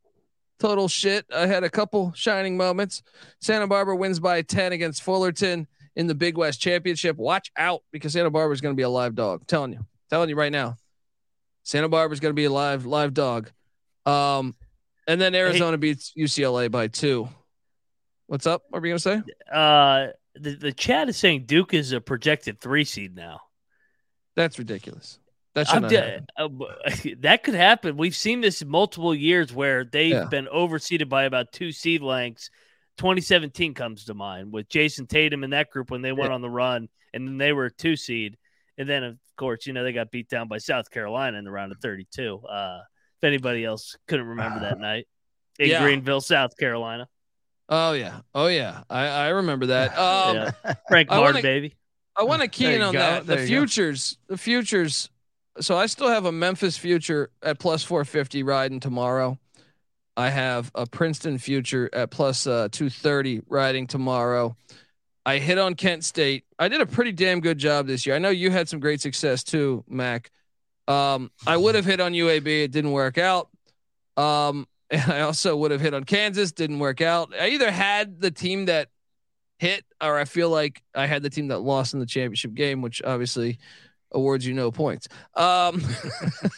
total shit. I had a couple shining moments. Santa Barbara wins by 10 against Fullerton in the Big West Championship. Watch out because Santa Barbara is going to be a live dog. telling you, telling you right now. Santa Barbara is going to be a live live dog. Um, and then Arizona beats UCLA by two. What's up? What you going to say? Uh, the the chat is saying Duke is a projected three seed now. That's ridiculous. That should I'm not d- happen. uh, that could happen. We've seen this multiple years where they've Yeah. been overseeded by about two seed lengths. 2017 comes to mind with Jayson Tatum and that group when they went on the run, and then they were a two seed, and then of course you know they got beat down by South Carolina in the round of 32. Uh, if anybody else couldn't remember that night in Yeah. Greenville, South Carolina, Oh yeah, oh yeah. I I remember that. Um, yeah. Frank I Martin, wanna- baby. I want to key in on go, that. The there you go. futures, the futures. So I still have a Memphis future at plus 450 riding tomorrow. I have a Princeton future at plus uh, 230 riding tomorrow. I hit on Kent State. I did a pretty damn good job this year. I know you had some great success too, Mac. Um, I would have hit on UAB. It didn't work out. Um, and I also would have hit on Kansas. Didn't work out. I either had the team that hit or I feel like I had the team that lost in the championship game, which obviously awards you no points. Um,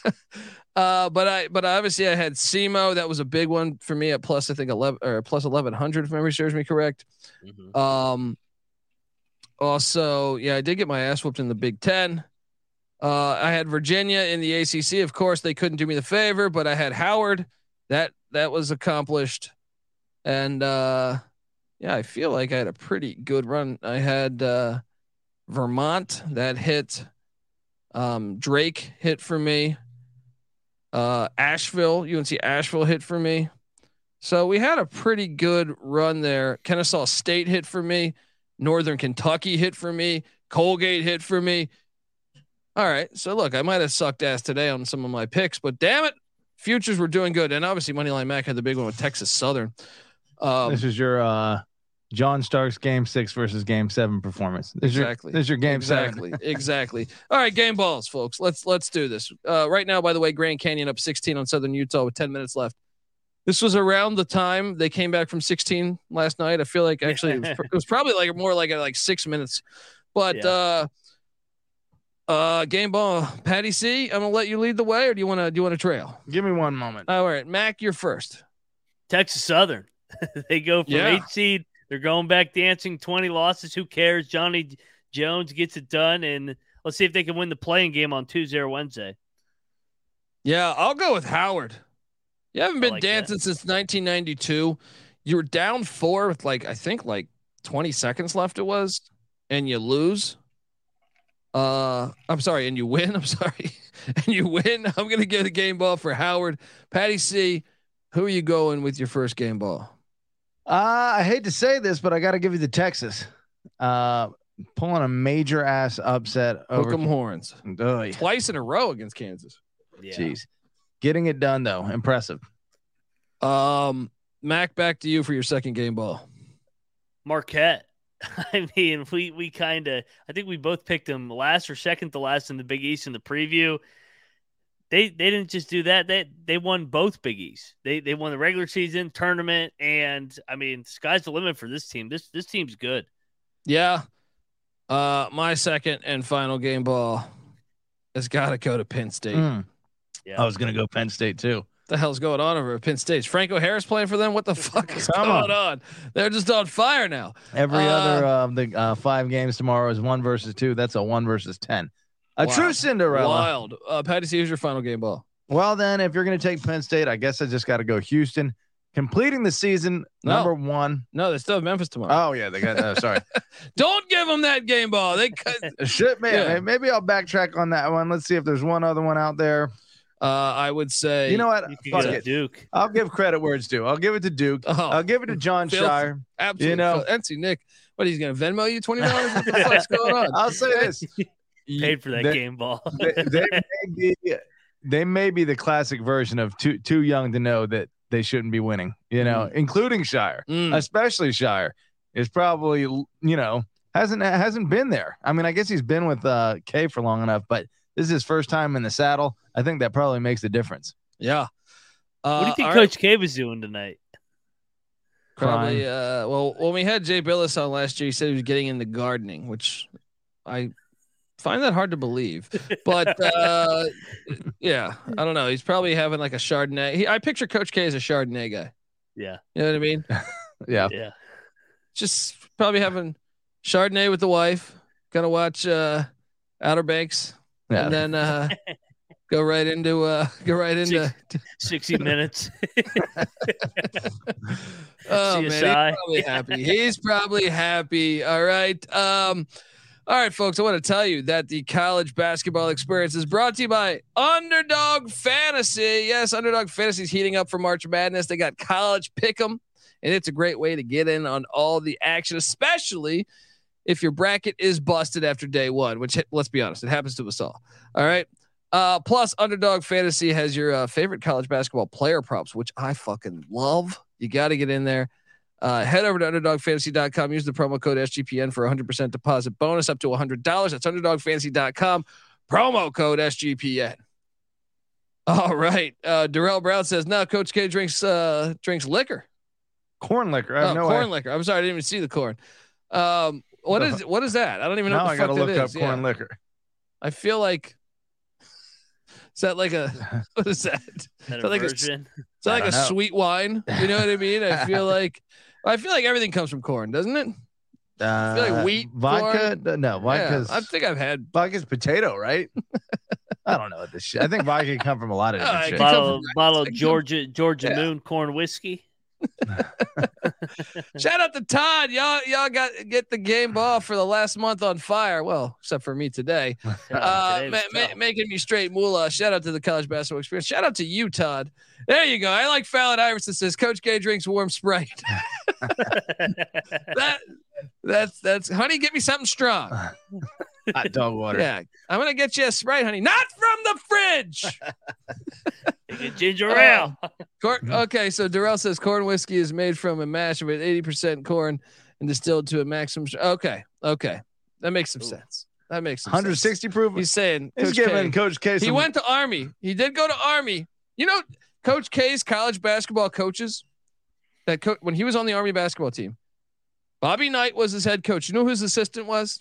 uh, but I, but obviously I had SEMO. That was a big one for me at plus, I think 11 or plus 1100 if memory serves me correct. Mhm. Um, also, yeah, I did get my ass whooped in the Big Ten. Uh, I had Virginia in the ACC. Of course, they couldn't do me the favor, but I had Howard. That that was accomplished, and uh, yeah, I feel like I had a pretty good run. I had uh, Vermont that hit. Um, Drake hit for me. Uh, Asheville, UNC Asheville hit for me. So we had a pretty good run there. Kennesaw State hit for me. Northern Kentucky hit for me. Colgate hit for me. All right. So look, I might have sucked ass today on some of my picks, but damn it, futures were doing good. And obviously, Moneyline Mac had the big one with Texas Southern. Um, this is your uh, John Starks game six versus game seven performance. This exactly. Your, this is your game exactly. seven. exactly. All right, game balls, folks. Let's let's do this. Uh, right now, by the way, Grand Canyon up 16 on Southern Utah with 10 minutes left. This was around the time they came back from 16 last night. I feel like actually it was, it was probably like more like like six minutes, but Yeah. uh, uh, game ball, Patty C. I'm gonna let you lead the way, or do you want to do you want to trail? Give me one moment. All right, Mac, you're first. Texas Southern. they go from Yeah. eight seed. They're going back dancing. Twenty losses. Who cares? Johnny Jones gets it done, and let's see if they can win the playing game on Tuesday or Wednesday. Yeah, I'll go with Howard. You haven't been like that. dancing since 1992. You were down four with like I think like 20 seconds left. It was, and you lose. Uh, I'm sorry, and you win. I'm sorry, and you win. I'm gonna give the game ball for Howard. Patty C. Who are you going with your first game ball? Uh, I hate to say this, but I got to give you the Texas. Uh, pulling a major ass upset Hook over. 'em horns Ugh, twice in a row against Kansas. Yeah. Jeez, getting it done though, impressive. Um, Mac, back to you for your second game ball. Marquette. I mean, we we kind of I think we both picked them last or second to last in the Big East in the preview. They they didn't just do that. They they won both Big East. They they won the regular season tournament, and I mean, sky's the limit for this team. This this team's good. Yeah. Uh, my second and final game ball has got to go to Penn State. Mm. Yeah. I was gonna go Penn State too. The hell's going on over at Penn State? Is Franco Harris playing for them? What the fuck is Come going on. They're just on fire now. Every Uh, other of the uh, five games tomorrow is one versus two. That's a one versus ten. A true Cinderella. Wild. Uh, Patty, who's your final game ball? Well, then, if you're going to take Penn State, I guess I just got to go Houston, completing the season No. number one. No, they still have Memphis tomorrow. Oh yeah, they got. Uh, sorry, Don't give them that game ball. They cut. shit, man. Yeah. Maybe I'll backtrack on that one. Let's see if there's one other one out there. Uh, I would say. You know what? You Fuck it. Duke. I'll give credit where it's due. I'll give it to Duke. Oh, I'll give it to John filthy. Scheyer. absolutely. you know- Nancy Nick. What he's gonna Venmo you twenty dollars? What the fuck's going on? I'll say this: Paid for that They- game ball. they, they may be they may be the classic version of too too young to know that they shouldn't be winning. You know, including Scheyer, Mm. especially Scheyer is probably you know hasn't hasn't been there. I mean, I guess he's been with uh, K for long enough, but this is his first time in the saddle. I think that probably makes a difference. Yeah. Uh, what do you think all right. Coach K was doing tonight? Probably. Uh, well, when we had Jay Bilas on last year, he said he was getting into gardening, which I find that hard to believe. But uh, yeah, I don't know. He's probably having like a Chardonnay. He, I picture Coach K as a Chardonnay guy. Yeah. You know what I mean? Yeah. Yeah. Just probably having Chardonnay with the wife. Gonna watch uh, Outer Banks, Yeah. and then uh, go right into uh, go right into. 60 minutes. Oh man, he's CSI. probably happy. He's probably happy. All right. Um, all right, folks. I want to tell you that the college basketball experience is brought to you by Underdog Fantasy. Yes, Underdog Fantasy is heating up for March Madness. They got college pick'em, and it's a great way to get in on all the action, especially if your bracket is busted after day one. Which, let's be honest, it happens to us all. All right. Uh, plus, Underdog Fantasy has your uh, favorite college basketball player props, which I fucking love. You got to get in there. Uh, head over to underdogfantasy.com. Use the promo code SGPN for 100% deposit bonus up to $100. That's underdogfantasy.com. Promo code SGPN. All right. Uh, Darrell Brown says, no, Coach K drinks uh, drinks liquor. Corn liquor. I have Oh, no corn idea. liquor. I'm sorry. I didn't even see the corn. Um, what is what is that? I don't even know Now what I gotta fuck look that up is. corn Yeah. liquor. I feel like is that like a what is that? Is That that like a, is that like a know. sweet wine? You know what I mean? I feel like I feel like everything comes from corn, doesn't it? Uh, feel like wheat, vodka. No, Yeah, vodka's. I think I've had. vodka's potato, right? I don't know what this shit. I think vodka can come from a lot of different it shit. can Bottle, bottle of Georgia Georgia Yeah. Moon corn whiskey. Shout out to Todd. Y'all, y'all got get the game ball for the last month on fire. Well, except for me today. Uh, ma- ma- making me straight moolah. Shout out to the college basketball experience. Shout out to you, Todd. There you go. I like Fallon Iverson says Coach K drinks warm Sprite. that that's that's honey. Get me something strong. Hot dog water. Yeah, I'm gonna get you a Sprite, honey. Not from the fridge. Take a ginger Uh, ale. Okay, so Darrell says corn whiskey is made from a mash with 80% corn and distilled to a maximum. Okay, okay, that makes some sense. That makes some sense. 160 proof. He's saying He's Coach giving K, Coach K. he went to Army. He did go to Army. You know, Coach K's college basketball coaches. That co- when he was on the Army basketball team, Bobby Knight was his head coach. You know who his assistant was?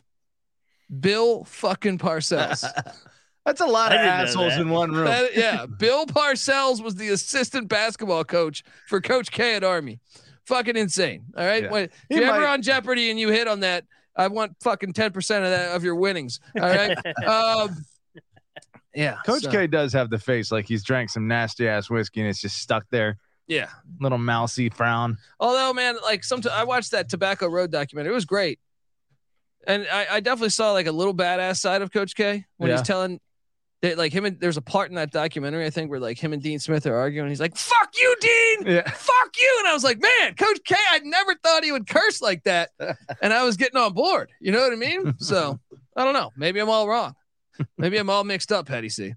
Bill fucking Parcells. That's a lot of assholes in one room. That- yeah, Bill Parcells was the assistant basketball coach for Coach K at Army. Fucking insane. All right. Yeah. When, if He you're ever on Jeopardy and you hit on that, I want fucking ten percent of that of your winnings. All right. um, yeah. Coach so- K does have the face like he's drank some nasty ass whiskey and it's just stuck there. Yeah. Little mousy frown. Although, man, like sometimes I watched that Tobacco Road documentary. It was great. And I, I definitely saw like a little badass side of Coach K when Yeah. he's telling that like him and there's a part in that documentary, I think, where like him and Dean Smith are arguing. He's like, fuck you, Dean. Yeah. Fuck you. And I was like, man, Coach K, I never thought he would curse like that. And I was getting on board. You know what I mean? So I don't know. Maybe I'm all wrong. Maybe I'm all mixed up, Petty C.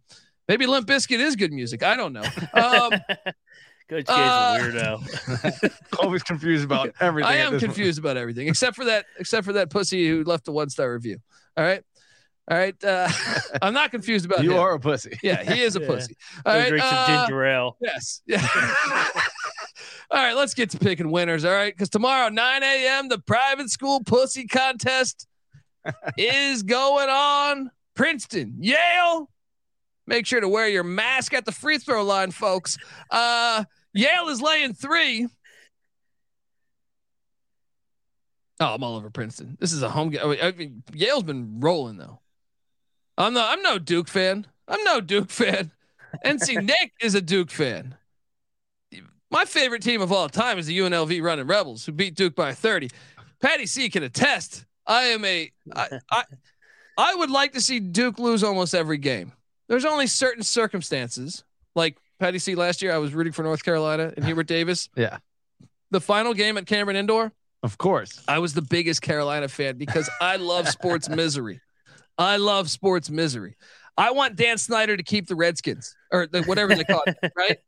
Maybe Limp Bizkit is good music. I don't know. Um, Coach K's uh, a weirdo. Always confused about everything. I am this point. confused about everything except for that, except for that pussy who left a one star review. All right. All right. Uh, I'm not confused about You him. are a pussy. Yeah, he is a Yeah. pussy. All Go right. drink some uh, ginger ale. Yes. Yeah. all right, let's get to picking winners. All right, because tomorrow, 9 a.m., the private school pussy contest is going on. Princeton, Yale. Make sure to wear your mask at the free throw line, folks. Uh, Yale is laying three. Oh, I'm all over Princeton. This is a home game. I mean, Yale's been rolling though. I'm no, I'm no Duke fan. I'm no Duke fan. NC Nick is a Duke fan. My favorite team of all time is the UNLV Running Rebels, who beat Duke by 30. Patty C can attest. I am a I, I I would like to see Duke lose almost every game. There's only certain circumstances, like Patty C last year. I was rooting for North Carolina and Hubert Davis. Yeah. The final game at Cameron Indoor, Of course. I was the biggest Carolina fan because I love sports misery. I love sports misery. I want Dan Snyder to keep the Redskins or the, whatever they call it, right?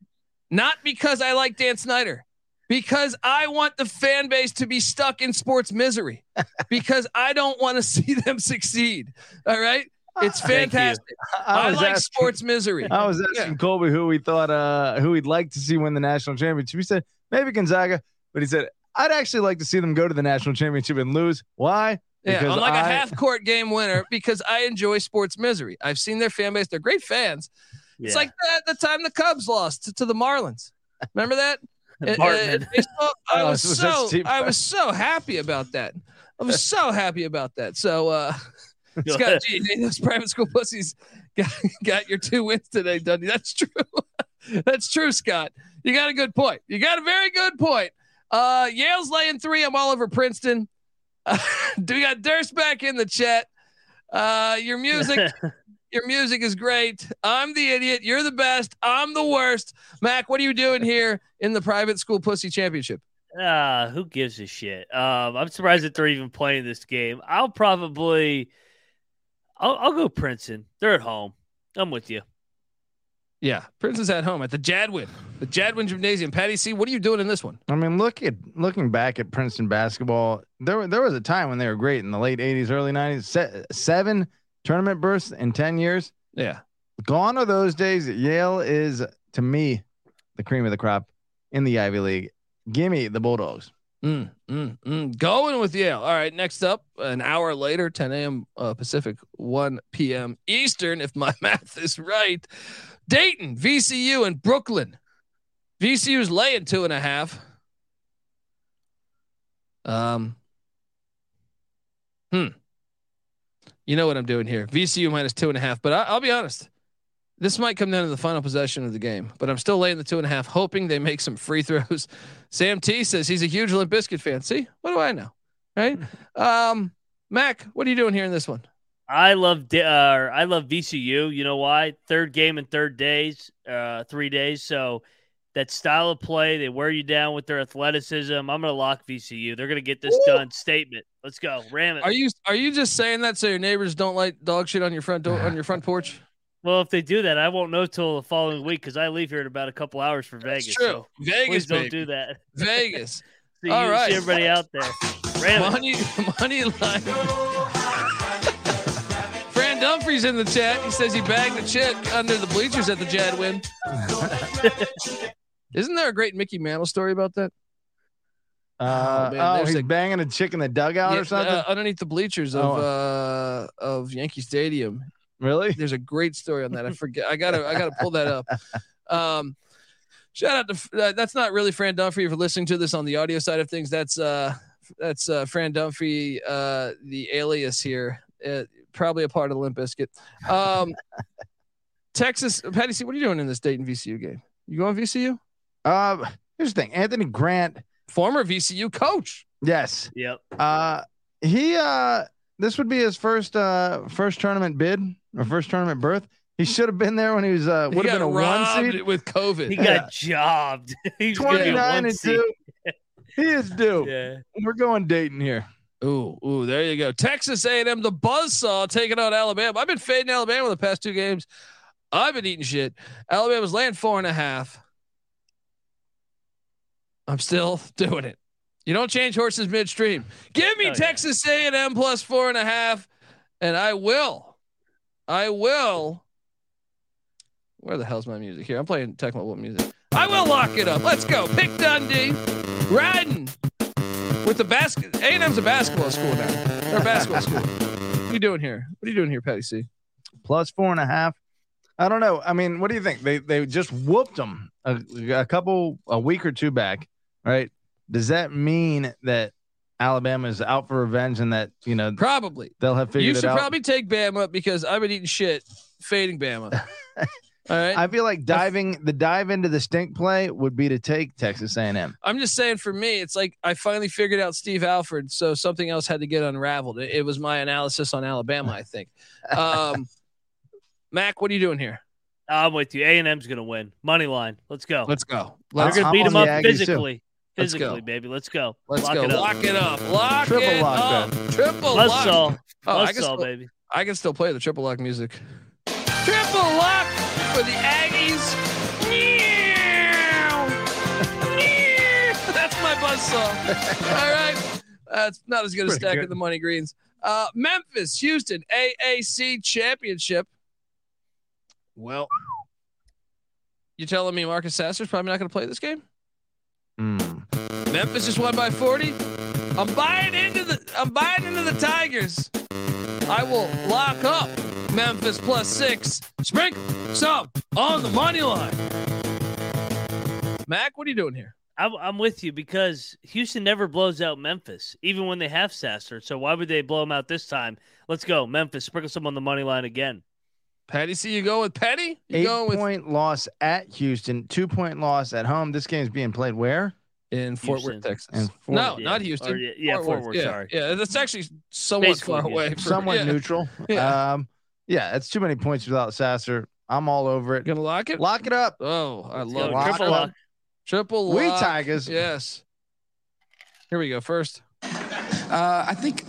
Not because I like Dan Snyder, because I want the fan base to be stuck in sports misery because I don't want to see them succeed. All right. It's fantastic. I, was like asking- sports misery. I was asking Colby who we thought uh who he'd like to see win the national championship. He said maybe Gonzaga, but he said I'd actually like to see them go to the national championship and lose. Why? Yeah, I'm like a I- half court game winner because I enjoy sports misery. I've seen their fan base; they're great fans. It's like the, the time the Cubs lost to, to the Marlins. Remember that? It- it- Bartman. baseball, I Oh, was so so that's cheap. I was so happy about that. I was so happy about that. So uh Scott G, hey, those private school pussies got, got your two wins today, Dundee. That's true. That's true, Scott. You got a good point. You got a very good point. Uh Yale's laying three. I'm all over Princeton. Uh, we got Durst back in the chat. Uh your music your music is great. I'm the idiot. You're the best. I'm the worst. Mac, what are you doing here in the private school pussy championship? Ah, who gives a shit? Um, I'm surprised that they're even playing this game. I'll probably, I'll, I'll go Princeton. They're at home. I'm with you. Yeah, Princeton's at home at the Jadwin, the Jadwin Gymnasium. Patty C, what are you doing in this one? I mean, look at looking back at Princeton basketball. There, there was a time when they were great in the late '80s, early '90s. Se- seven tournament bursts in ten years. Yeah, Gone are those days. Yale is to me the cream of the crop in the Ivy League. Give me the Bulldogs. Mm, mm, mm. Going with Yale. All right. Next up, an hour later, 10 a.m. Uh, Pacific, 1 p.m. Eastern, if my math is right. Dayton, VCU, and Brooklyn. VCU's laying two and a half. Um, hmm. You know what I'm doing here. VCU minus two and a half, but I, I'll be honest. This might come down to the final possession of the game, but I'm still laying the two and a half, hoping they make some free throws. Sam T says he's a huge Limp Bizkit fan. See, what do I know? Right? um, Mac, what are you doing here in this one? I love uh, I love VCU. You know why? Third game in third days, uh, three days. So that style of play, they wear you down with their athleticism. I'm gonna lock VCU. They're gonna get this done. Statement. Let's go. Ram it. Are you are you just saying that so your neighbors don't like dog shit on your front door on your front porch? Well, if they do that, I won't know till the following week because I leave here in about a couple hours for Vegas. true. So Vegas, please don't baby. do that. Vegas. See, All you, right. see everybody out there. Ram it. Money money line. Fran Dunphy in the chat. He says he bagged a chick under the bleachers at the Jadwin. Isn't there a great Mickey Mantle story about that? Uh, man, oh, there's he's a- banging a chick in the dugout Yeah, or something. uh, underneath the bleachers of uh of Yankee Stadium. Really? There's a great story on that. I forget. I gotta I gotta pull that up. Um, shout out to uh, that's not really Fran Dunphy for listening to this on the audio side of things. That's uh that's uh Fran Dunphy, uh the alias here. Uh, probably a part of the Limp Bizkit. Um, Texas, Patty C, what are you doing in this Dayton VCU game? You going VCU? Uh, here's the thing. Anthony Grant. Former VCU coach. Yes. Yep. Uh, he uh, this would be his first uh first tournament bid or first tournament berth. He should have been there when he was uh He would have got been a one seed. with COVID. He got jobbed. He's gonna be a 29 and seed. two. He is due. Yeah. We're going Dayton here. Ooh, ooh, there you go. Texas A&M, the buzzsaw taking on Alabama. I've been fading Alabama the past two games. I've been eating shit. Alabama's laying four and a half. I'm still doing it. You don't change horses midstream. Give me Oh, yeah. Texas A&M plus four and a half, and I will. I will. Where the hell's my music here? I'm playing Tech Mobile music. I will lock it up. Let's go. Pick Dundee. Riding with the basket. A&M's a basketball school now. They're a basketball school. What are you doing here? What are you doing here, Patty C? Plus four and a half. I don't know. I mean, what do you think? They they just whooped them a, a couple a week or two back, right? Does that mean that Alabama is out for revenge and that you know Probably. they'll have figured out You it should out? probably take Bama because I've been eating shit fading Bama. All right. I feel like diving the dive into the stink play would be to take Texas A&M. I'm just saying for me, it's like I finally figured out Steve Alford, so something else had to get unraveled. It, it was my analysis on Alabama, I think. Um, Mac, what are you doing here? I'm with you. A and M's gonna win. Money line. Let's go. Let's go. They're gonna beat on them the up Aggies, too. Physically. Let's baby. Let's go. let's Lock go. It up. Lock it up. Lock Triple it lock up. Triple Let's lock. all. Oh, Let's can all, still- baby. I can still play the triple lock music. Triple lock for the Aggies. Meow. Meow. That's my buzz saw. All right. That's not as good as Pretty stacking good. the money greens. Uh, Memphis, Houston, AAC championship. Well, you telling me Marcus Sasser's probably not going to play this game? Hmm. Memphis just won by 40. I'm buying into the I'm buying into the Tigers. I will lock up Memphis plus six. Sprinkle some on the money line. Mac, what are you doing here? I'm, I'm with you because Houston never blows out Memphis, even when they have Sasser. So why would they blow them out this time? Let's go, Memphis. Sprinkle some on the money line again. Patty, see you go with Petty? You Eight going with point loss at Houston, two point loss at home. This game's being played where? in Fort Houston. Worth, Texas. In Fort no, Worth. not Houston. Or, yeah, yeah, Fort Worth, Yeah, sorry. Yeah, that's actually somewhat Basically, far yeah. away. From, Somewhat yeah. neutral. Yeah. Um, yeah, it's too many points without Sasser. I'm all over it. Gonna lock it? Lock it up. Oh, I Let's love go. it. Lock Triple it up. lock. Triple We. Tigers. Yes. Here we go. First. Uh, I think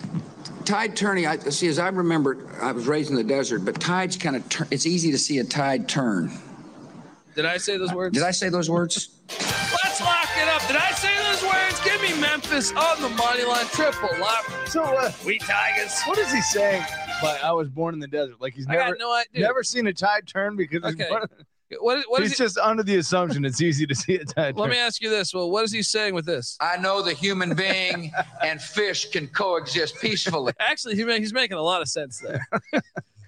tide turning. I see. As I remember, I was raised in the desert, but tides kind of. Tur- it's easy to see a tide turn. Did I say those words? Did I say those words? Let's lock it up. Did I say those words? Give me Memphis on the money line. Triple lock. So uh, We Tigers. what is he saying? But I was born in the desert. Like he's I never got no idea. never seen a tide turn because he's Okay. Born- What, what is he's he, just under the assumption it's easy to see a tide Let me ask you this. Well, what is he saying with this? I know the human being and fish can coexist peacefully. Actually, he he's making a lot of sense there.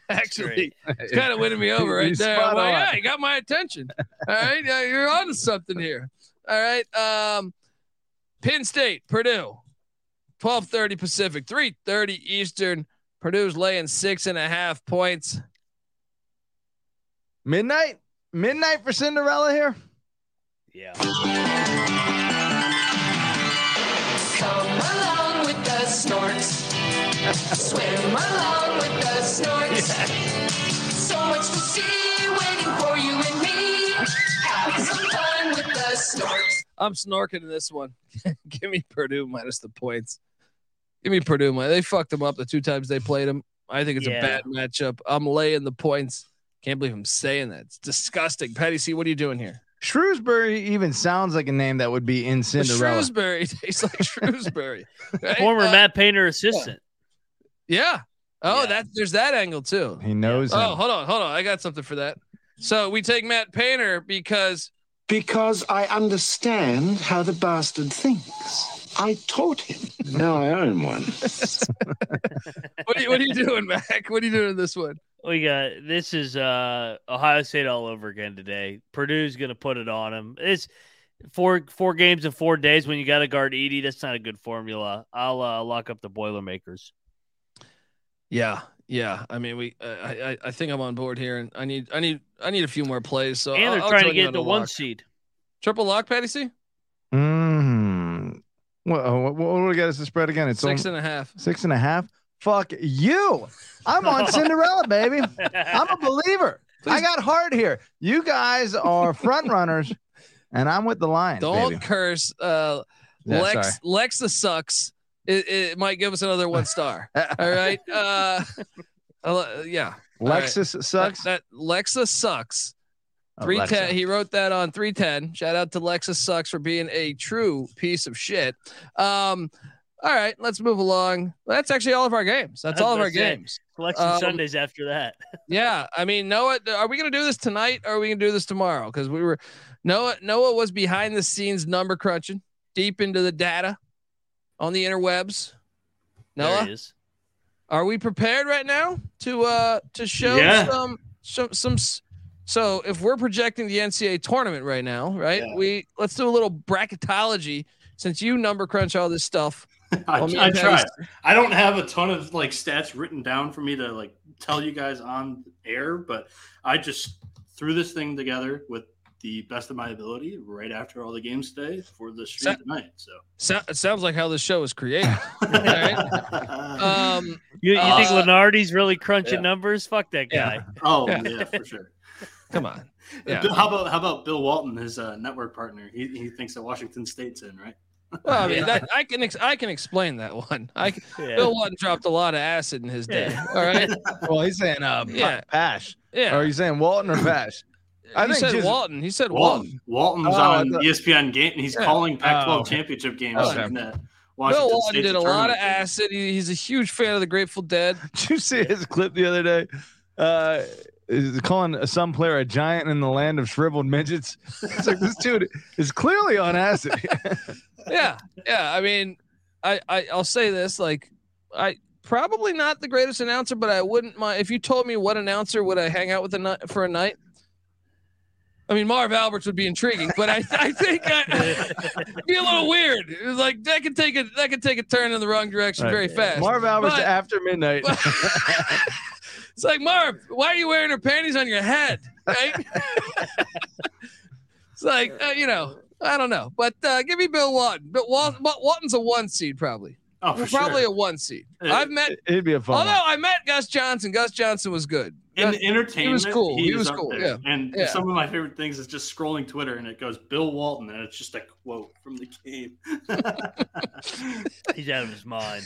Actually, it's kind of winning me over right He's there. spot I'm like, yeah, you got my attention. All right, yeah, you're on to something here. All right, um, Penn State, Purdue, twelve thirty Pacific, three thirty Eastern. Purdue's laying six and a half points. Midnight, midnight for Cinderella here. Yeah. Come along with the Snorks. Swim along with the Snorks. So much to see waiting for you and me. Have some fun with the Snorks. I'm snorking in this one. Give me Purdue minus the points. Give me Purdue. They fucked them up the two times they played them. I think it's Yeah. a bad matchup. I'm laying the points. Can't believe I'm saying that. It's disgusting. Patty C, what are you doing here? Shrewsberry even sounds like a name that would be in But Cinderella. Shrewsberry tastes like Shrewsbury. right? Former Uh, Matt Painter assistant. Yeah. Oh, Yeah. that there's that angle too. He knows Oh, him. hold on, hold on. I got something for that. So we take Matt Painter because Because I understand how the bastard thinks. I taught him. Now I own one. what are you, what are you doing, Mac? What are you doing in this one? We got this is uh Ohio State all over again today. Purdue's gonna put it on him. It's four four games in four days when you got to guard Edey. That's not a good formula. I'll uh, lock up the Boilermakers. Yeah, yeah. I mean, we. Uh, I I- I think I'm on board here, and I need I need I need a few more plays. So and I'll- they're I'll trying to join you get the one lock. seed. triple lock, Patty C. Mm. What, uh, what, what do we got as the spread again? It's Six on- and a half. six and a half. Fuck you. I'm on Cinderella, baby. I'm a believer. I got heart here. You guys are front runners, and I'm with the Lions. Don't baby. curse. Uh, Yeah, Lex Lexa sucks. It, it might give us another one star. All right. Uh, yeah. All right. Lexus sucks. That, that Lexa sucks. Three ten. He wrote that on three ten. Shout out to Lexus sucks for being a true piece of shit. Um, all right, let's move along. That's actually all of our games. That's I all of our say, games. Selection Um, Sundays after that. Yeah, I mean, Noah, are we gonna do this tonight or are we gonna do this tomorrow? Because we were Noah. Noah was behind the scenes number crunching, deep into the data on the interwebs. There Noah, it is. are we prepared right now to uh to show Yeah. some some some so if we're projecting the NCAA tournament right now, right? Yeah. We let's do a little bracketology since you number crunch all this stuff. I, Well, I and tried. I don't have a ton of like stats written down for me to like tell you guys on air, but I just threw this thing together with the best of my ability right after all the games today for the stream So- tonight. So So, it sounds like how this show is created. all right. Um, You, you think uh, Lunardi's really crunching yeah. numbers? Fuck that Yeah. guy. oh Yeah. yeah, for sure. come on. Yeah. How about how about Bill Walton, his uh, network partner? He, he thinks that Washington State's in, right? Well, I mean, that, I can ex- I can explain that one. I can, Yeah. Bill Walton dropped a lot of acid in his day. Yeah. All right. well, he's saying uh, Yeah. yeah. Pash. Yeah. Or are you saying Walton or Pash? I he think said just- Walton. He said Walton. Walton. Walton's Oh, on thought- ESPN game, and he's Yeah. calling Pac-12 Oh, okay. championship games. Okay. in Bill Walton State's did a lot of acid. He, he's a huge fan of the Grateful Dead. Did you see his clip the other day? Uh, is calling some player a giant in the land of shriveled midgets. It's like this dude is clearly on acid. Yeah, yeah. I mean, I, I I'll say this like I probably not the greatest announcer, but I wouldn't mind if you told me what announcer would I hang out with a night for a night. I mean, Marv Alberts would be intriguing, but I, I think I, be a little weird. It was like that could take a that could take a turn in the wrong direction Right. very fast. Marv Alberts But- after midnight. it's like Marv, why are you wearing her panties on your head? Right? it's like uh, you know, I don't know, but uh, give me Bill Walton. But Wal- Wa- Walton's a one seed probably. Oh, for probably sure. a one seed. I've met. It'd be a fun. Although one. I met Gus Johnson. Gus Johnson was good. In Gus- entertainment, he was cool. He, is was cool. there. Yeah. And Yeah. some of my favorite things is just scrolling Twitter and it goes Bill Walton and it's just a quote from the game. He's out of his mind.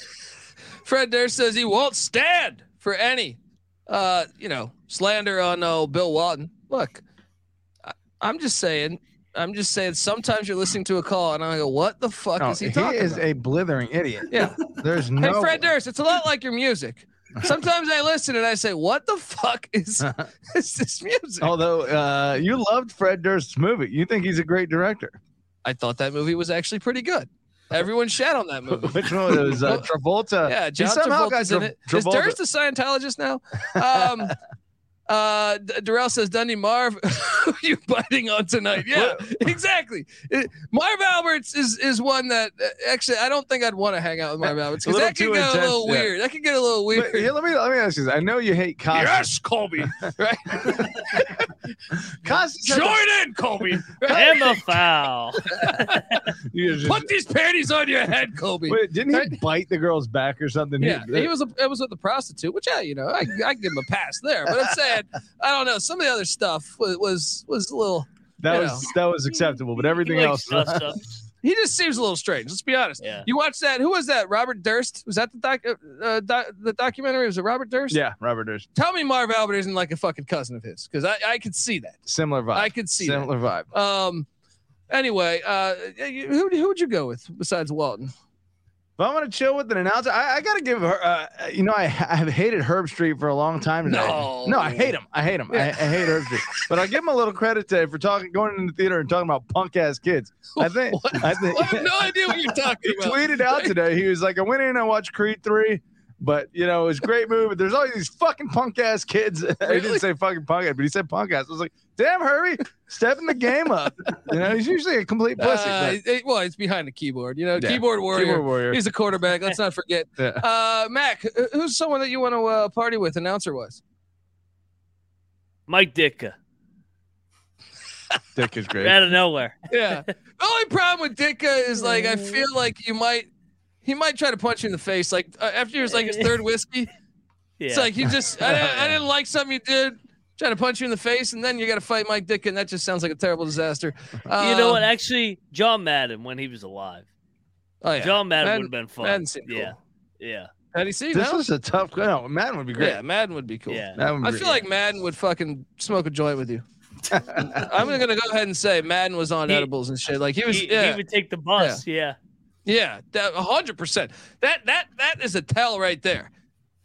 Fred Durst says he won't stand for any, uh, you know, slander on uh, Bill Walton. Look, I, I'm just saying. I'm just saying. Sometimes you're listening to a call and I go, "What the fuck No, is he he talking He is about?" a blithering idiot. Yeah. There's no. Hey. Fred Durst, it's a lot like your music. Sometimes I listen and I say, "What the fuck is, is this music?" Although uh, you loved Fred Durst's movie, you think he's a great director. I thought that movie was actually pretty good. Everyone shat on that movie. Which one was uh, Travolta? Yeah, He John somehow got Travolta's in it. Is Travolta- Durst a Scientologist now? Um, uh, Darrell says, Dundee Marv, who you biting on tonight? Yeah, exactly. It- Marv Alberts is is one that uh, actually I don't think I'd want to hang out with Marv Alberts because that could too get a intense, little yeah. weird. That could get a little But, weird. yeah, let me let me ask you this. I know you hate Costas. Yes, Colby. Right? Costas had Join in, Colby. Emma foul. Just- Put these panties on your head, Colby. Wait, didn't he bite the girl's back or something? Yeah, he was a, it was with the prostitute, which yeah, you know, I I give him a pass there. But I'm saying, I don't know, some of the other stuff was was, was a little. that was know. that was acceptable, but everything He else. He just seems a little strange. Let's be honest. Yeah. You watched that? Who was that? Robert Durst? Was that the doc, uh, uh, doc, the documentary? Was it Robert Durst? yeah, Robert Durst. Tell me Marv Albert isn't like a fucking cousin of his because I, I could see that. Similar vibe. I could see that. Similar vibe. Um. Anyway, uh, who who would you go with besides Walton? If I'm gonna chill with an announcer, I, I gotta give her. Uh, you know, I I've hated Herbstreit for a long time. today. No. no, I hate him. I hate him. I, I hate Herbstreit. But I'll give him a little credit today for talking, going into the theater and talking about punk ass kids. I think. I think. I have no idea what you're talking he about. tweeted out today. He was like, "I went in and watched Creed three, but you know, it was a great movie. But there's all these fucking punk ass kids." he didn't say fucking punk ass, but he said punk ass. I was like, "Damn, Herbie, stepping the game up." You know, he's usually a complete pussy. Uh, but- it- well, it's behind the keyboard. You know, Yeah. keyboard warrior. Keyboard warrior. He's a quarterback. Let's not forget. Yeah. Uh, Mac, who's someone that you want to uh, party with? Announcer was. Mike Ditka. Dick is great. Out of nowhere. Yeah. the only problem with Ditka is like I feel like you might he might try to punch you in the face. Like uh, after he was like his third whiskey, Yeah. it's like you just I didn't, I didn't like something you did. Trying to punch you in the face, and then you got to fight Mike Ditka, and that just sounds like a terrible disaster. Uh, you know what? Actually, John Madden when he was alive. Oh yeah, John Madden, Madden- would have been fun. Madden seemed yeah. Yeah. How do you see? This no? is a tough. No, Madden would be great. Yeah, Madden would be cool. Yeah. Madden would I be feel great. like Madden would fucking smoke a joint with you. I'm gonna go ahead and say Madden was on He- edibles and shit. Like he was, He, yeah, he would take the bus. Yeah. yeah, that hundred percent. That that that is a tell right there.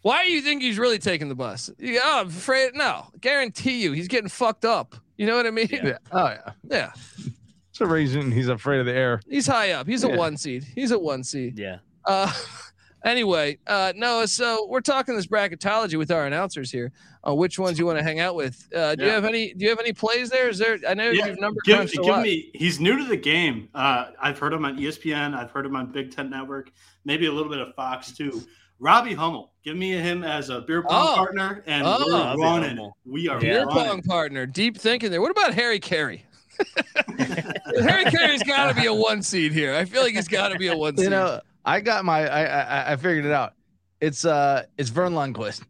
Why do you think he's really taking the bus? You, oh, I'm afraid. No, guarantee you, he's getting fucked up. You know what I mean? Yeah. Oh yeah. Yeah. It's a reason he's afraid of the air. He's high up. He's a one seed. He's a one seed. Yeah. Uh, anyway, uh, Noah. So we're talking this bracketology with our announcers here on which ones you want to hang out with. Uh, do you have any? Do you have any plays there? Is there? I know Yeah, you've number give, give lot. me. He's new to the game. Uh, I've heard him on ESPN. I've heard him on Big Ten Network. Maybe a little bit of Fox too. Robbie Hummel. Give me him as a beer pong Oh. partner, and Oh. we're Robbie running. Hummel. We are Beer running. pong partner. Deep thinking there. What about Harry Caray? Harry Caray's got to be a one seed here. I feel like he's got to be a one seed. You know, I got my. I I, I figured it out. It's uh, it's Verne Lundquist.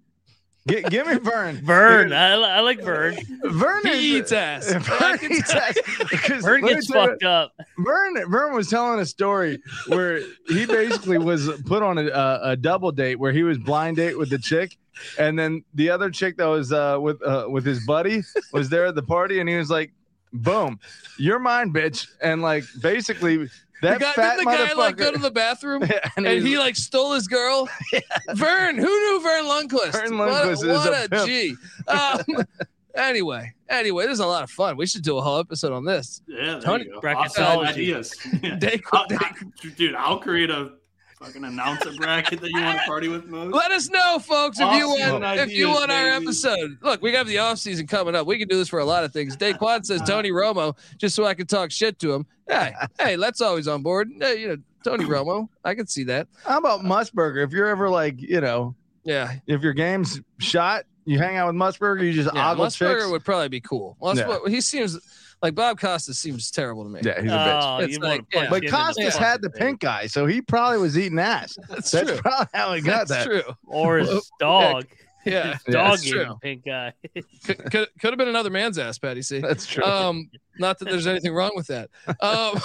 G- give me Vern. Vern. I, I like Vern. Vern he is, eats ass. Vern eats ass. Because Vern gets tell you- fucked up. Vern Vern was telling a story where he basically was put on a, a, a double date where he was blind date with the chick, and then the other chick that was uh, with uh, with his buddy was there at the party, and he was like, "Boom, you're mine, bitch," and like basically The that guy, fat didn't the guy like go to the bathroom and and, he like stole his girl? Vern, who knew Verne Lundquist? Vern What a- Lundquist is what a a, pimp. G. Um, Anyway, anyway, this is a lot of fun. We should do a whole episode on this. Yeah, there Tony- you go. Awesome ideas. Yeah. Day- I'll- I- dude, I'll create a fucking announcer bracket that you want to party with most. Let us know, folks, if you Awesome want if you ideas, want our episode. Look, we got the off season coming up. We can do this for a lot of things. Daquan says Uh-huh. Tony Romo, just so I can talk shit to him. Hey, hey, that's always on board. Hey, you know, Tony Romo, I can see that. How about Musburger? If you're ever like, you know, Yeah, if your game's shot, you hang out with Musburger, you just yeah. ogle Musburger chicks. would probably be cool. Mus- Yeah. He seems like Bob Costas seems terrible to me. Yeah, he's a bitch. Oh, It's you like, yeah. But Costas had the pink eye, so he probably was eating ass. That's, That's true. probably how he got That's that. true. or his dog. Yeah, His Yeah, dog that's gave true. pink eye. could, could, could have been another man's ass, Patty C, That's true. Um, not that there's anything wrong with that. Um,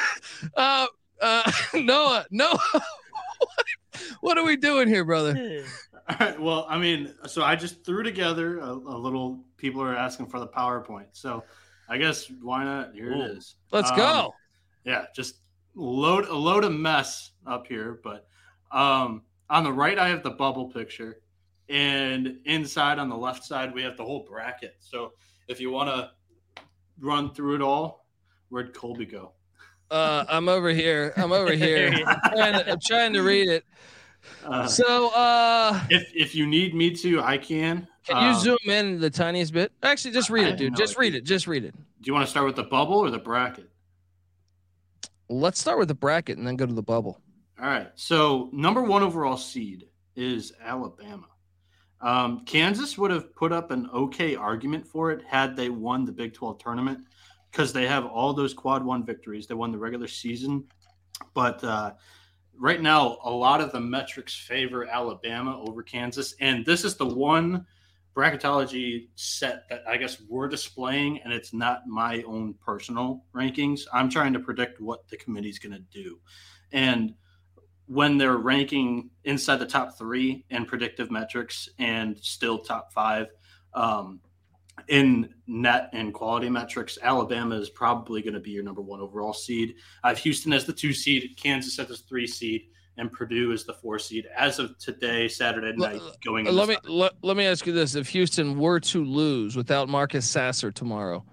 uh, uh, Noah, Noah, what are we doing here, brother? All right. Well, I mean, so I just threw together a, a little. People are asking for the PowerPoint, so I guess why not? Here Ooh. it is. Let's Um, go. Yeah, just load a load of mess up here. But um, on the right, I have the bubble picture, and inside on the left side, we have the whole bracket. So if you want to run through it all, where'd Colby go? Uh, I'm over here. I'm over here. I'm trying, to, I'm trying to read it. Uh, So, uh, if if you need me to, I can. Can you Um, zoom in the tiniest bit? Actually, just read I it, dude. Just read it. Just read it. Do you want to start with the bubble or the bracket? Let's start with the bracket and then go to the bubble. All right. So number one overall seed is Alabama. Um, Kansas would have put up an okay argument for it had they won the Big 12 tournament because they have all those quad one victories. They won the regular season. But uh, right now, a lot of the metrics favor Alabama over Kansas. And this is the one bracketology set that I guess we're displaying, and it's not my own personal rankings. I'm trying to predict what the committee's going to do. And when they're ranking inside the top three in predictive metrics and still top five um, in net and quality metrics, Alabama is probably going to be your number one overall seed. I have Houston as the two seed, Kansas as the three seed, and Purdue is the four seed as of today, Saturday night, going. Uh, let me let, let me ask you this: If Houston were to lose without Marcus Sasser tomorrow,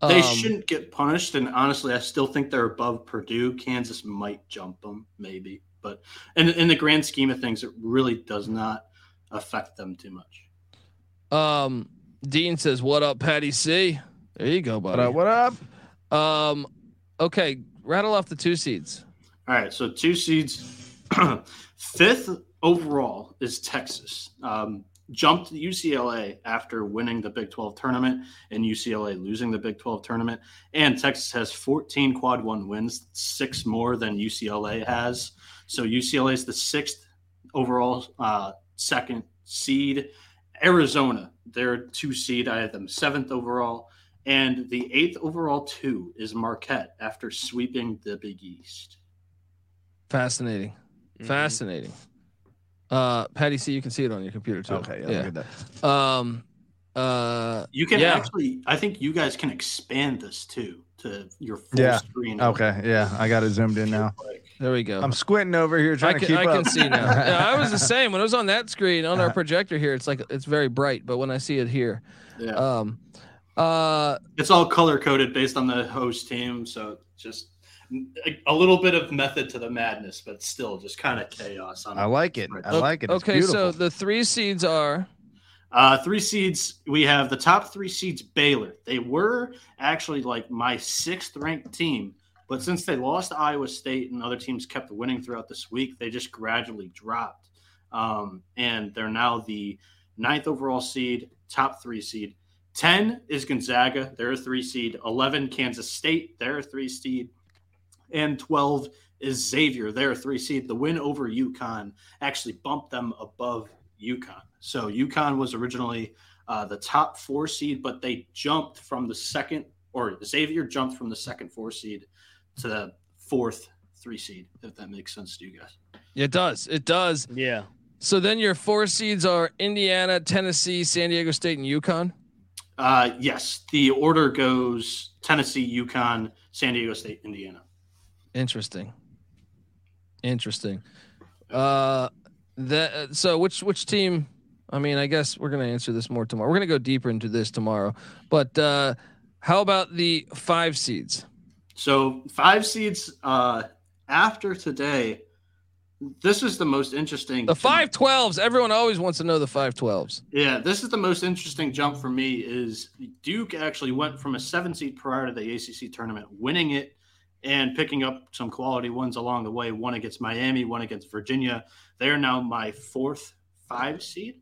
They um, shouldn't get punished, and honestly, I still think they're above Purdue. Kansas might jump them, maybe, but in in the grand scheme of things, it really does not affect them too much. Um, Dean says, "What up, Patty C?" There you go, buddy. What up? What up? Um, okay, rattle off the two seeds. All right, so two seeds. Fifth overall is Texas. Um, jumped UCLA after winning the Big 12 tournament and UCLA losing the Big 12 tournament. And Texas has 14 quad one wins, six more than UCLA has. So UCLA is the sixth overall, uh, second seed. Arizona, they're two seed. I have them seventh overall. And the eighth overall two is Marquette after sweeping the Big East. Fascinating, Mm-hmm. fascinating. Uh, Patty C, you can see it on your computer too. Okay, yeah, look at that. Um, uh, You can yeah. actually, I think you guys can expand this too to your full Yeah. screen. Okay. Yeah, I got it zoomed in now. There we go. I'm squinting over here I trying can, to keep I up. can see now. Yeah, I was the same when it was on that screen on our projector here. It's like it's very bright, but when I see it here, Yeah. um, uh, It's all color coded based on the host team, so just a, a little bit of method to the madness, but still just kind of chaos. On I like it. I like it. It's okay, so the three seeds are Uh, three seeds. We have the top three seeds. Baylor. They were actually like my sixth ranked team, but since they lost to Iowa State and other teams kept winning throughout this week, they just gradually dropped. Um, and they're now the ninth overall seed, top three seed. 10 is Gonzaga. They're a three seed. 11, Kansas State. They're a three seed. And 12 is Xavier. They're three seed. The win over UConn actually bumped them above UConn. So UConn was originally uh, the top four seed, but they jumped from the second, or Xavier jumped from the second four seed to the fourth three seed, if that makes sense to you guys. it does it does. Yeah. So then your four seeds are Indiana, Tennessee, San Diego State, and UConn. Uh, yes, the order goes Tennessee, UConn, San Diego State, Indiana. Interesting. Interesting. Uh, that so which which team I mean, I guess we're gonna answer this more tomorrow. We're gonna go deeper into this tomorrow. But uh how about the five seeds? So five seeds uh, after today. This is the most interesting. The five twelves. Everyone always wants to know the five twelves. Yeah, this is the most interesting jump for me. Is Duke actually went from a seven seed prior to the ACC tournament, winning it and picking up some quality ones along the way. One against Miami, one against Virginia. They are now my fourth five seed.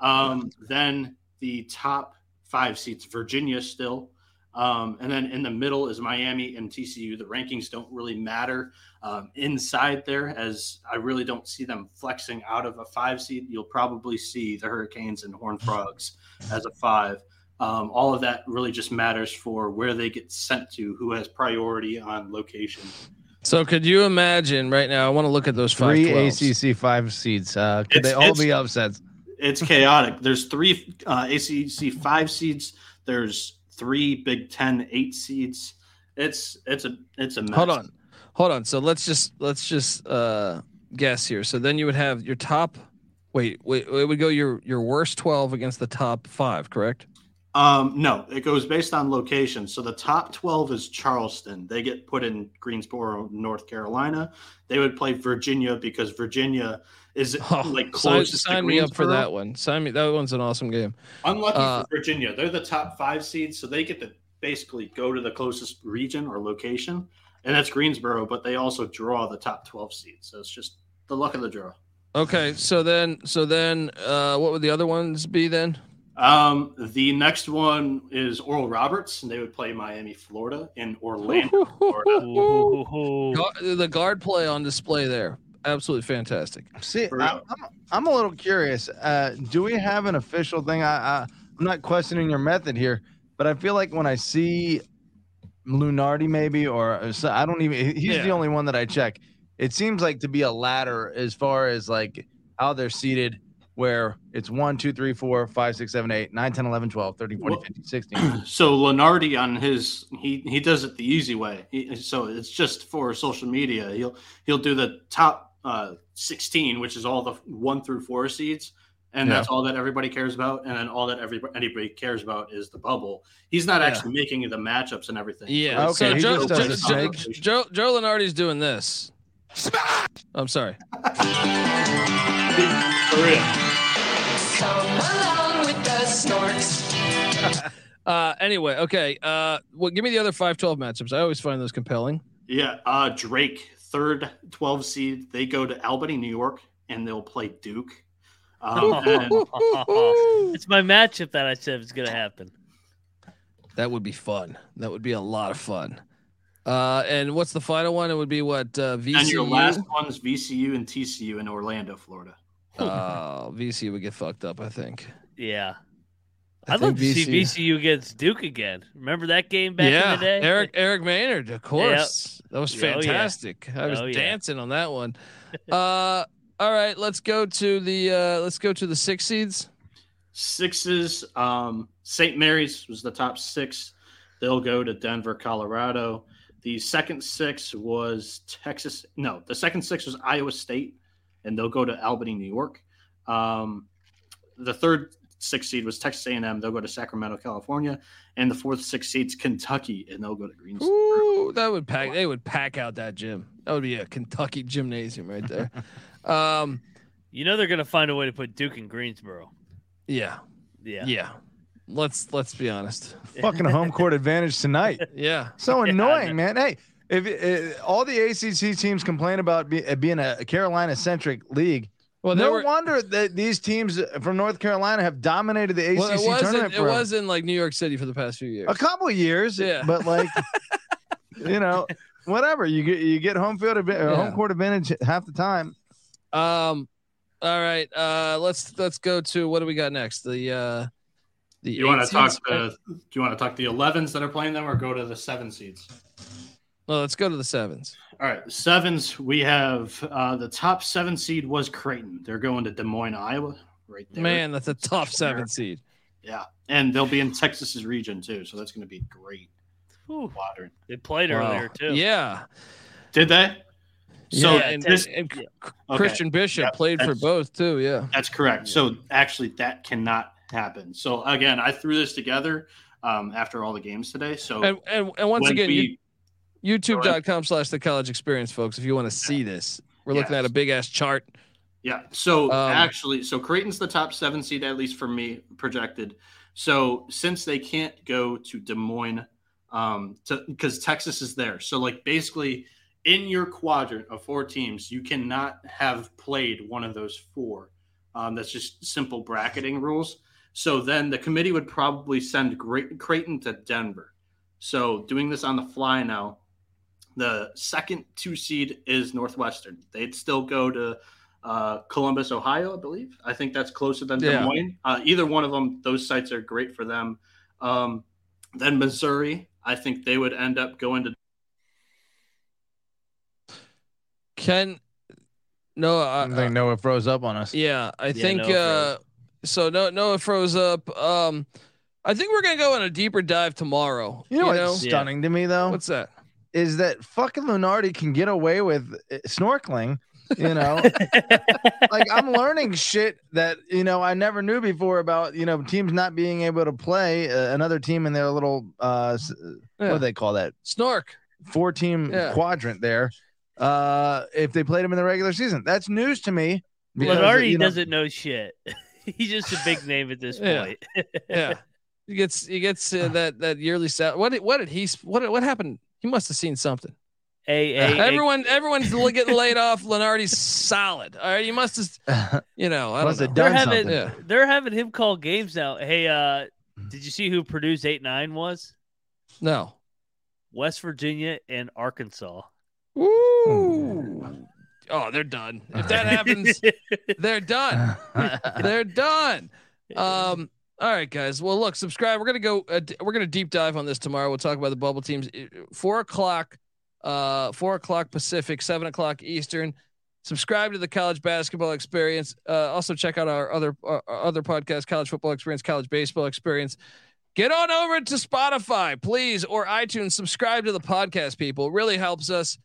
Um, then the top five seeds, Virginia still. Um, and then in the middle is Miami and TCU. The rankings don't really matter um, inside there, as I really don't see them flexing out of a five seed. You'll probably see the Hurricanes and Horned Frogs as a five. Um, all of that really just matters for where they get sent to, who has priority on location. So could you imagine right now? I want to look at those five Three twelves. ACC five seeds. Uh, could It's- they all be upsets? It's chaotic. There's three uh, ACC five seeds. There's three Big Ten eight seeds. It's it's a it's a mess. Hold on, hold on. So let's just let's just uh guess here. So then you would have your top. Wait, wait. It would go your your worst twelve against the top five, correct? Um, no, it goes based on location. So the top 12 is Charleston. They get put in Greensboro, North Carolina. They would play Virginia because Virginia is like Sign, close to sign me up for that one. Sign me. That one's an awesome game. Unlucky Uh, for Virginia. They're the top five seeds, so they get to basically go to the closest region or location, and that's Greensboro, but they also draw the top 12 seeds. So it's just the luck of the draw. Okay, so then, so then, uh, what would the other ones be then? Um, the next one is Oral Roberts, and they would play Miami, Florida, in Orlando, Florida. The guard play on display there, absolutely fantastic. See, I, I'm, I'm a little curious. Uh, do we have an official thing? I, I, I'm not questioning your method here, but I feel like when I see Lunardi, maybe, or uh, so- I don't even, he's the only one that I check. It seems like to be a ladder as far as like how they're seated, where it's 1, 2, 3, 4, 5, 6, 7, 8, 9, 10, 11, 12, 13, 14, 15, 16. So Lunardi on his he he does it the easy way. He, so it's just for social media. He'll he'll do the top uh, 16, which is all the one through four seeds, and Yeah. that's all that everybody cares about. And then all that everybody anybody cares about is the bubble. He's not Yeah. actually making the matchups and everything. Yeah. So so Joe, just Joe, based Joe, location. Joe, Joe Lunardi's doing this. I'm sorry. Come along with the snorks. Uh, anyway, okay. Uh, well, give me the other five twelve matchups. I always find those compelling. Yeah, uh, Drake, third 12 seed. They go to Albany, New York, and they'll play Duke. Um, and it's my matchup that I said was going to happen. That would be fun. That would be a lot of fun. Uh, and what's the final one? It would be what uh, VCU. and your last one's VCU and TCU in Orlando, Florida. Oh, VCU would get fucked up. I think. Yeah. I I'd love to think see VCU against Duke again. Remember that game back yeah, in the day? Eric Eric Maynor, of course. That was Oh, yeah. fantastic. I was Oh, yeah. dancing on that one. uh, all right, let's go to the uh, let's go to the six seeds. Sixes, um, St. Mary's was the top six. They'll go to Denver, Colorado. The second six was Texas. No, the second six was Iowa State, and they'll go to Albany, New York. Um, the third six seed was Texas A&M. They'll go to Sacramento, California, and the fourth six seed's Kentucky, and they'll go to Greensboro. Ooh, that would pack. They would pack out that gym. That would be a Kentucky gymnasium right there. um, You know they're going to find a way to put Duke in Greensboro. yeah, Yeah. yeah. Let's let's be honest. Fucking home court advantage tonight. Yeah. So annoying, I man. Hey, if uh, all the ACC teams complain about be, uh, being a Carolina centric league, Well, no were- wonder that these teams from North Carolina have dominated the ACC Well, it wasn't. tournament It for was in like New York City for the past few years. a couple of years. Yeah. but like, you know, whatever you get, you get home field adva- or Yeah. home court advantage half the time. Um, all right. Uh, let's let's go to what do we got next? The uh, the You want to talk seeds? the? Do you want to talk the 11s that are playing them, or go to the seven seeds? Well, let's go to the sevens. All right, the sevens. We have uh, the top seven seed was Creighton. They're going to Des Moines, Iowa, right there. Man, that's a tough seven seed. Yeah, and they'll be in Texas's region too, so that's going to be great. Whew. Water. They played Wow. earlier too. Yeah. Did they? So yeah, and, this- and Okay. Christian Bishop Yep, played for both too. Yeah. That's correct. So actually, that cannot happen. So again, I threw this together um, after all the games today. So And and, and once again, we- you, youtube.com slash the college experience, folks, if you want to see this. We're looking at a big ass chart. Yeah. So Um, actually, so Creighton's the top seven seed, at least for me, projected. So since they can't go to Des Moines, um, because Texas is there, so like basically in your quadrant of four teams, you cannot have played one of those four. Um, that's just simple bracketing rules. So then the committee would probably send Great Creighton to Denver. So doing this on the fly now, the second two seed is Northwestern. They'd still go to uh, Columbus, Ohio, I believe. I think that's closer than Des Yeah. Moines. Uh, either one of them, those sites are great for them. Um, then Missouri, I think they would end up going to. Ken, no, I, I think Noah froze up on us. Yeah, I Yeah, think Noah uh so no Noah froze up. Um I think we're gonna go on a deeper dive tomorrow. You know what's stunning to me though? What's that? Is that fucking Lunardi can get away with uh, snorkeling? You know, like I'm learning shit that you know I never knew before about you know teams not being able to play uh, another team in their little uh s- what do they call that Snork four team Yeah. quadrant there. Uh, if they played them in the regular season, that's news to me. because, Lunardi you know- doesn't know shit. He's just a big name at this Yeah. point. Yeah. He gets he gets uh, that that yearly sal- what did, what did he what what happened? He must have seen something. A, a, Everyone everyone's getting laid off. Lunardi's solid. All right, you must have you know, I Must don't know. they're done having. Yeah. they're having him call games now. Hey, uh, did you see who Purdue's eight nine was? No. West Virginia and Arkansas. Woo. Oh, they're done. If that happens, they're done. they're done. Um. All right, guys. Well, look, subscribe. We're gonna go. Uh, we're gonna deep dive on this tomorrow. We'll talk about the bubble teams. Four o'clock. Uh, four o'clock Pacific, seven o'clock Eastern. Subscribe to the College Basketball Experience. Uh, also check out our other our other podcast, College Football Experience, College Baseball Experience. Get on over to Spotify, please, or iTunes. Subscribe to the podcast, people. It really helps us.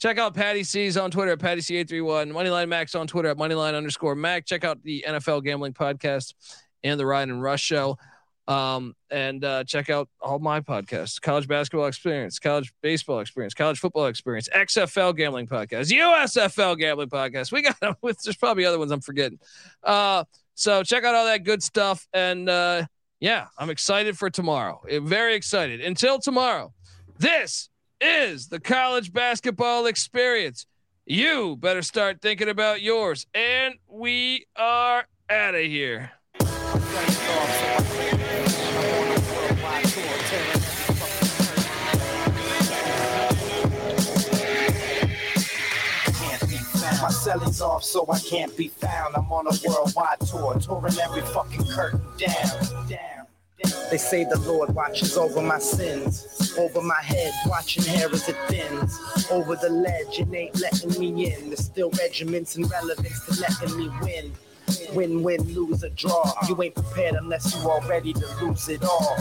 Check out Patty C's on Twitter at Patty C831, Moneyline Max on Twitter at Moneyline underscore Mac. Check out the NFL Gambling Podcast and the Ryan and Rush Show. Um, and uh, check out all my podcasts College Basketball Experience, College Baseball Experience, College Football Experience, XFL Gambling Podcast, USFL Gambling Podcast. We got with there's probably other ones I'm forgetting. Uh, so check out all that good stuff. And uh, yeah, I'm excited for tomorrow. Very excited. Until tomorrow, this is the college basketball experience. You better start thinking about yours. And we are out of here. My celling's off, so I can't be found. I'm on a worldwide tour, touring every fucking curtain down, down. They say the Lord watches over my sins, over my head, watching hair as it thins, over the ledge and ain't letting me in. There's still regiments and relevance to letting me win. Win, win, lose or draw. You ain't prepared unless you all ready to lose it all.